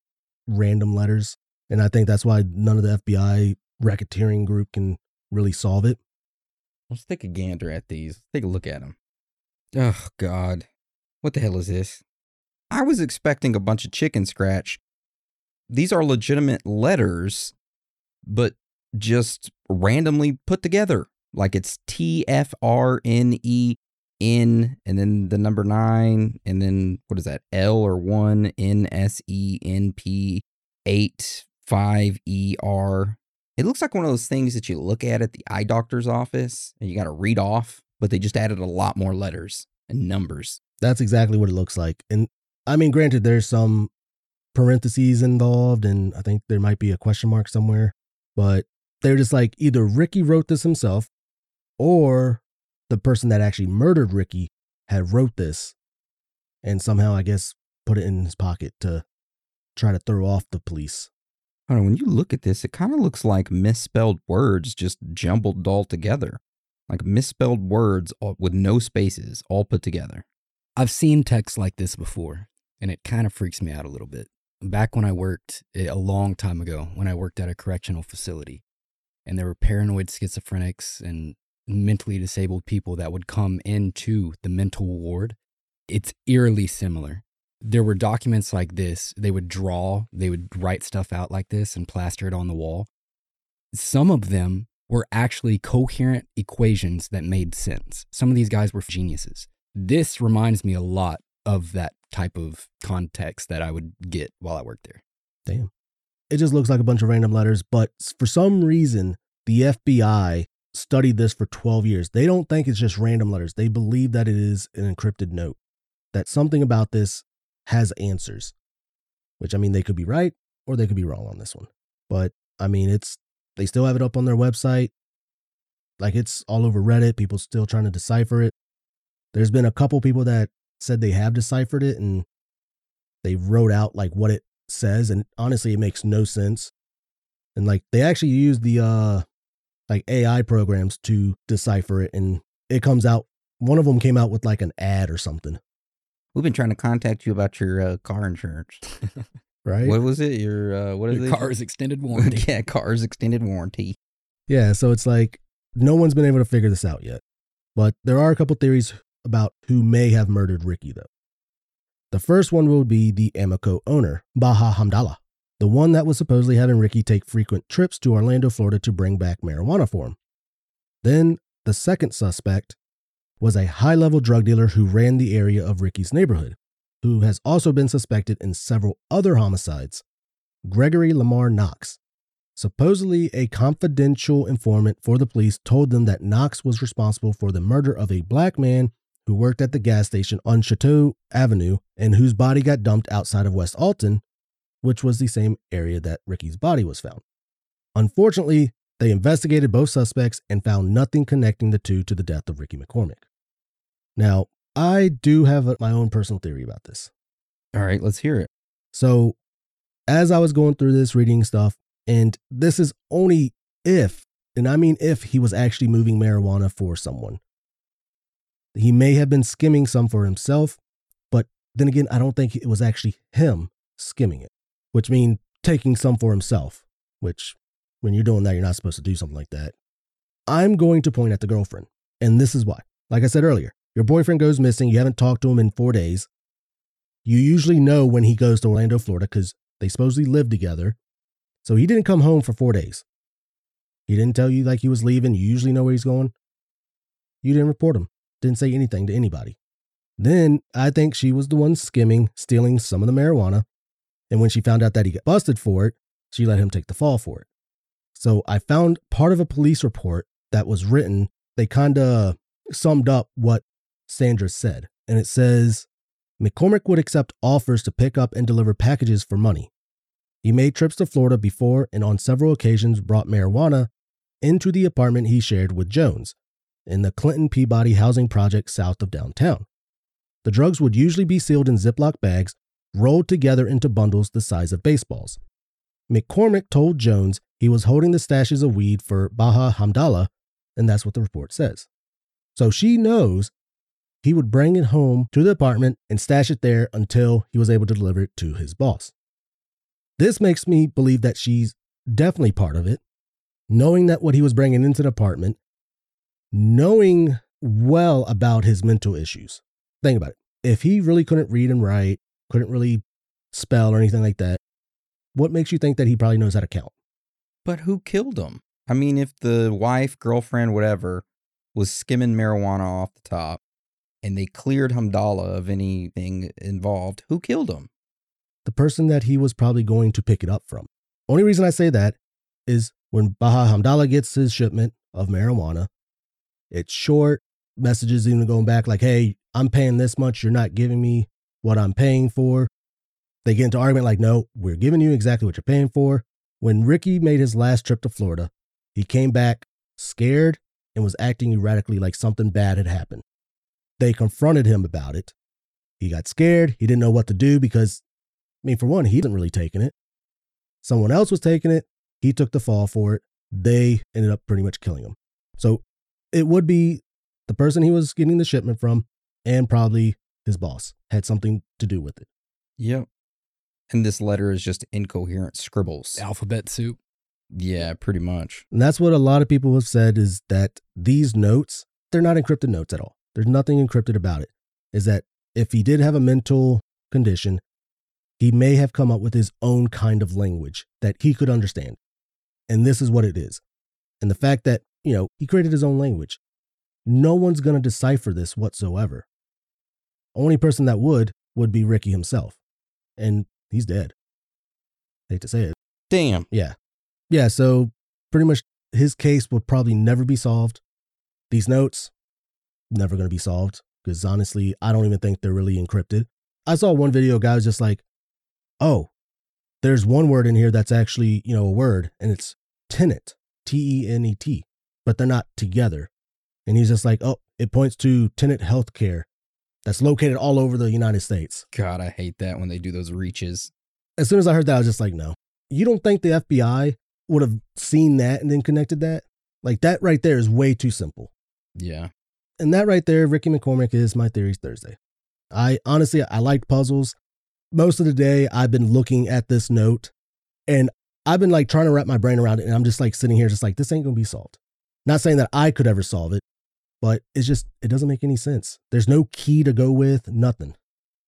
random letters. And I think that's why none of the FBI racketeering group can really solve it. Let's take a gander at these. Take a look at them. Oh, God. What the hell is this? I was expecting a bunch of chicken scratch. These are legitimate letters, but just randomly put together. Like it's T F R N E N and then the number nine, and then what is that? L or one N S E N P eight five E R. It looks like one of those things that you look at at the eye doctor's office and you got to read off, but they just added a lot more letters and numbers. That's exactly what it looks like. And I mean, granted, there's some parentheses involved, and I think there might be a question mark somewhere, but they're just like either Ricky wrote this himself or the person that actually murdered Ricky had wrote this and somehow, I guess, put it in his pocket to try to throw off the police. I don't know, when you look at this, it kind of looks like misspelled words just jumbled all together. Like misspelled words with no spaces all put together. I've seen texts like this before, and it kind of freaks me out a little bit. Back when I worked eh, a long time ago, when I worked at a correctional facility, and there were paranoid schizophrenics and mentally disabled people that would come into the mental ward, it's eerily similar there were documents like this. They would draw, they would write stuff out like this and plaster it on the wall. Some of them were actually coherent equations that made sense. Some of these guys were geniuses. This reminds me a lot of that type of context that I would get while I worked there. Damn. It just looks like a bunch of random letters, but for some reason, the FBI studied this for 12 years. They don't think it's just random letters. They believe that it is an encrypted note, that something about this has answers, which I mean, they could be right or they could be wrong on this one. But I mean, it's, they still have it up on their website. Like it's all over Reddit. People still trying to decipher it. There's been a couple people that said they have deciphered it and they wrote out like what it says. And honestly, it makes no sense. And like they actually use the, uh, like AI programs to decipher it, and it comes out. One of them came out with like an ad or something, We've been trying to contact you about your uh, car insurance. *laughs* right? What was it? Your uh, what is Your it? car's extended *laughs* warranty. yeah, car's extended warranty. Yeah, so it's like no one's been able to figure this out yet. But there are a couple theories about who may have murdered Ricky, though. The first one would be the Amoco owner, Baha Hamdallah, the one that was supposedly having Ricky take frequent trips to Orlando, Florida to bring back marijuana for him. Then the second suspect was a high level drug dealer who ran the area of Ricky's neighborhood, who has also been suspected in several other homicides Gregory Lamar Knox. Supposedly, a confidential informant for the police told them that Knox was responsible for the murder of a black man who worked at the gas station on Chateau Avenue and whose body got dumped outside of West Alton, which was the same area that Ricky's body was found. Unfortunately, they investigated both suspects and found nothing connecting the two to the death of Ricky McCormick. Now, I do have a, my own personal theory about this. All right, let's hear it. So, as I was going through this, reading stuff, and this is only if, and I mean if, he was actually moving marijuana for someone. He may have been skimming some for himself, but then again, I don't think it was actually him skimming it, which means taking some for himself, which when you're doing that, you're not supposed to do something like that. I'm going to point at the girlfriend, and this is why. Like I said earlier, your boyfriend goes missing, you haven't talked to him in four days. You usually know when he goes to Orlando, Florida, because they supposedly live together. So he didn't come home for four days. He didn't tell you like he was leaving. You usually know where he's going. You didn't report him, didn't say anything to anybody. Then I think she was the one skimming, stealing some of the marijuana. And when she found out that he got busted for it, she let him take the fall for it. So I found part of a police report that was written. They kind of summed up what Sandra said. And it says McCormick would accept offers to pick up and deliver packages for money. He made trips to Florida before and on several occasions brought marijuana into the apartment he shared with Jones in the Clinton Peabody housing project south of downtown. The drugs would usually be sealed in Ziploc bags, rolled together into bundles the size of baseballs. McCormick told Jones he was holding the stashes of weed for Baha Hamdallah, and that's what the report says. So she knows he would bring it home to the apartment and stash it there until he was able to deliver it to his boss. This makes me believe that she's definitely part of it, knowing that what he was bringing into the apartment, knowing well about his mental issues. Think about it. If he really couldn't read and write, couldn't really spell or anything like that, what makes you think that he probably knows how to count? But who killed him? I mean, if the wife, girlfriend, whatever, was skimming marijuana off the top and they cleared Hamdallah of anything involved, who killed him? The person that he was probably going to pick it up from. Only reason I say that is when Baha Hamdallah gets his shipment of marijuana, it's short, messages even going back like, hey, I'm paying this much, you're not giving me what I'm paying for. They get into argument like, no, we're giving you exactly what you're paying for. When Ricky made his last trip to Florida, he came back scared and was acting erratically like something bad had happened. They confronted him about it. He got scared. He didn't know what to do because, I mean, for one, he wasn't really taking it. Someone else was taking it. He took the fall for it. They ended up pretty much killing him. So it would be the person he was getting the shipment from and probably his boss had something to do with it. Yep. And this letter is just incoherent scribbles. Alphabet soup. Yeah, pretty much. And that's what a lot of people have said is that these notes, they're not encrypted notes at all. There's nothing encrypted about it. Is that if he did have a mental condition, he may have come up with his own kind of language that he could understand. And this is what it is. And the fact that, you know, he created his own language, no one's going to decipher this whatsoever. Only person that would would be Ricky himself. And he's dead. I Hate to say it. Damn. Yeah. Yeah. So pretty much his case would probably never be solved. These notes, never going to be solved because honestly, I don't even think they're really encrypted. I saw one video, guy was just like, oh, there's one word in here that's actually, you know, a word and it's tenant, T E N E T, but they're not together. And he's just like, oh, it points to Tenet Healthcare that's located all over the United States. God, I hate that when they do those reaches. As soon as I heard that, I was just like, no. You don't think the FBI would have seen that and then connected that? Like that right there is way too simple. Yeah. And that right there, Ricky McCormick is my theories Thursday. I honestly, I like puzzles. Most of the day, I've been looking at this note and I've been like trying to wrap my brain around it. And I'm just like sitting here, just like, this ain't going to be solved. Not saying that I could ever solve it, but it's just, it doesn't make any sense. There's no key to go with, nothing.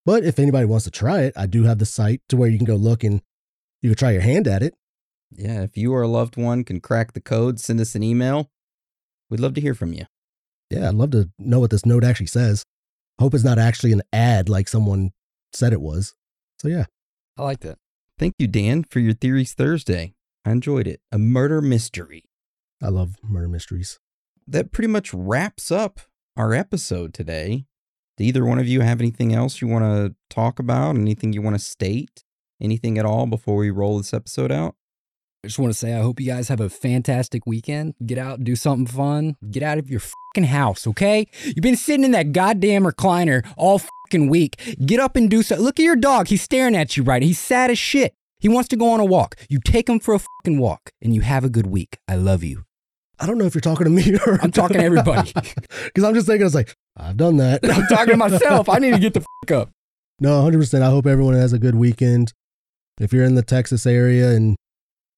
But if anybody wants to try it, I do have the site to where you can go look and you can try your hand at it. Yeah. If you or a loved one can crack the code, send us an email. We'd love to hear from you. Yeah, I'd love to know what this note actually says. Hope it's not actually an ad like someone said it was. So yeah. I like that. Thank you, Dan, for your Theories Thursday. I enjoyed it. A murder mystery. I love murder mysteries. That pretty much wraps up our episode today. Do either one of you have anything else you want to talk about? Anything you want to state? Anything at all before we roll this episode out? I just want to say I hope you guys have a fantastic weekend. Get out, do something fun. Get out of your fucking house, okay? You've been sitting in that goddamn recliner all fucking week. Get up and do something. Look at your dog. He's staring at you right. He's sad as shit. He wants to go on a walk. You take him for a fucking walk and you have a good week. I love you. I don't know if you're talking to me or I'm talking to *laughs* everybody. Because I'm just thinking, I was like, I've done that. I'm talking to myself. I need to get the fuck up. No, 100%. I hope everyone has a good weekend. If you're in the Texas area and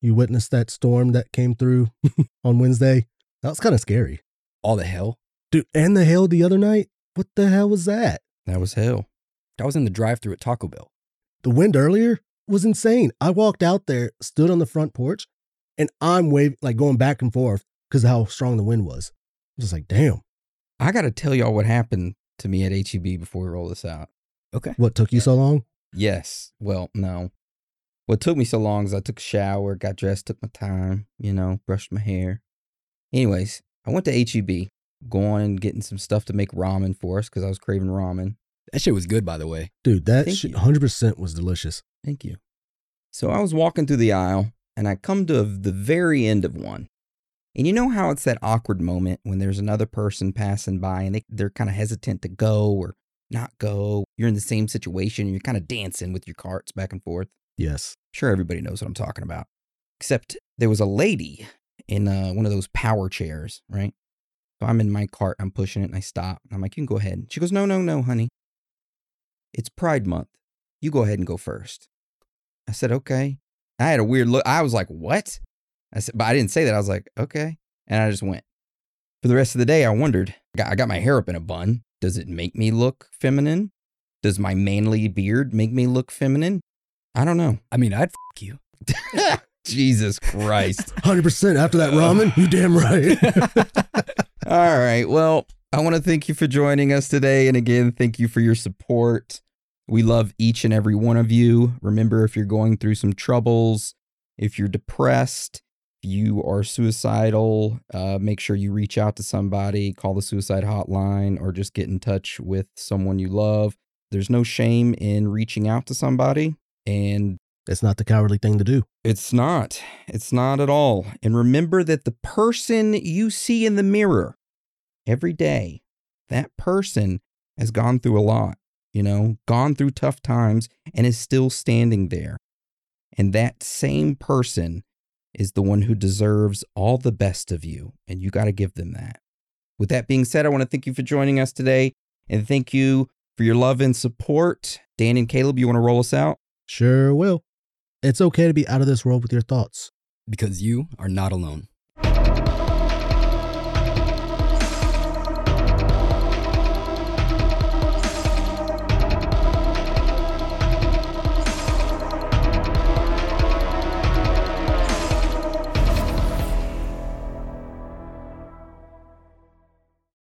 you witnessed that storm that came through *laughs* on Wednesday, that was kind of scary. All the hell. Dude, and the hail the other night? What the hell was that? That was hell. I was in the drive through at Taco Bell. The wind earlier was insane. I walked out there, stood on the front porch, and I'm waving, like going back and forth because of how strong the wind was. I was just like, damn, I got to tell y'all what happened to me at HEB before we roll this out. Okay. what took you so long? Yes. Well, no. What took me so long is I took a shower, got dressed, took my time, you know, brushed my hair. Anyways, I went to HEB, going and getting some stuff to make ramen for us because I was craving ramen. That shit was good, by the way. Dude, that Thank shit you. 100% was delicious. Thank you. So I was walking through the aisle and I come to the very end of one. And you know how it's that awkward moment when there's another person passing by and they, they're kind of hesitant to go or not go. You're in the same situation and you're kind of dancing with your carts back and forth. Yes. Sure, everybody knows what I'm talking about. Except there was a lady in uh, one of those power chairs, right? So I'm in my cart, I'm pushing it, and I stop. And I'm like, you can go ahead. She goes, no, no, no, honey. It's Pride Month. You go ahead and go first. I said, okay. I had a weird look. I was like, what? I said, but I didn't say that. I was like, okay. And I just went. For the rest of the day, I wondered. I got, my hair up in a bun. Does it make me look feminine? Does my manly beard make me look feminine? I don't know. I mean, I'd fuck you. *laughs* Jesus Christ. *laughs* 100% after that ramen, you damn right. *laughs* All right. Well, I want to thank you for joining us today. And again, thank you for your support. We love each and every one of you. Remember, if you're going through some troubles, if you're depressed, if you are suicidal, uh, make sure you reach out to somebody, call the suicide hotline, or just get in touch with someone you love. There's no shame in reaching out to somebody. And it's not the cowardly thing to do. it's not. It's not at all. And remember that the person you see in the mirror every day, that person has gone through a lot, you know, gone through tough times and is still standing there. And that same person is the one who deserves all the best of you. And you got to give them that. With that being said, I want to thank you for joining us today and thank you for your love and support. Dan and Caleb, you want to roll us out? Sure will. It's okay to be out of this world with your thoughts. Because you are not alone.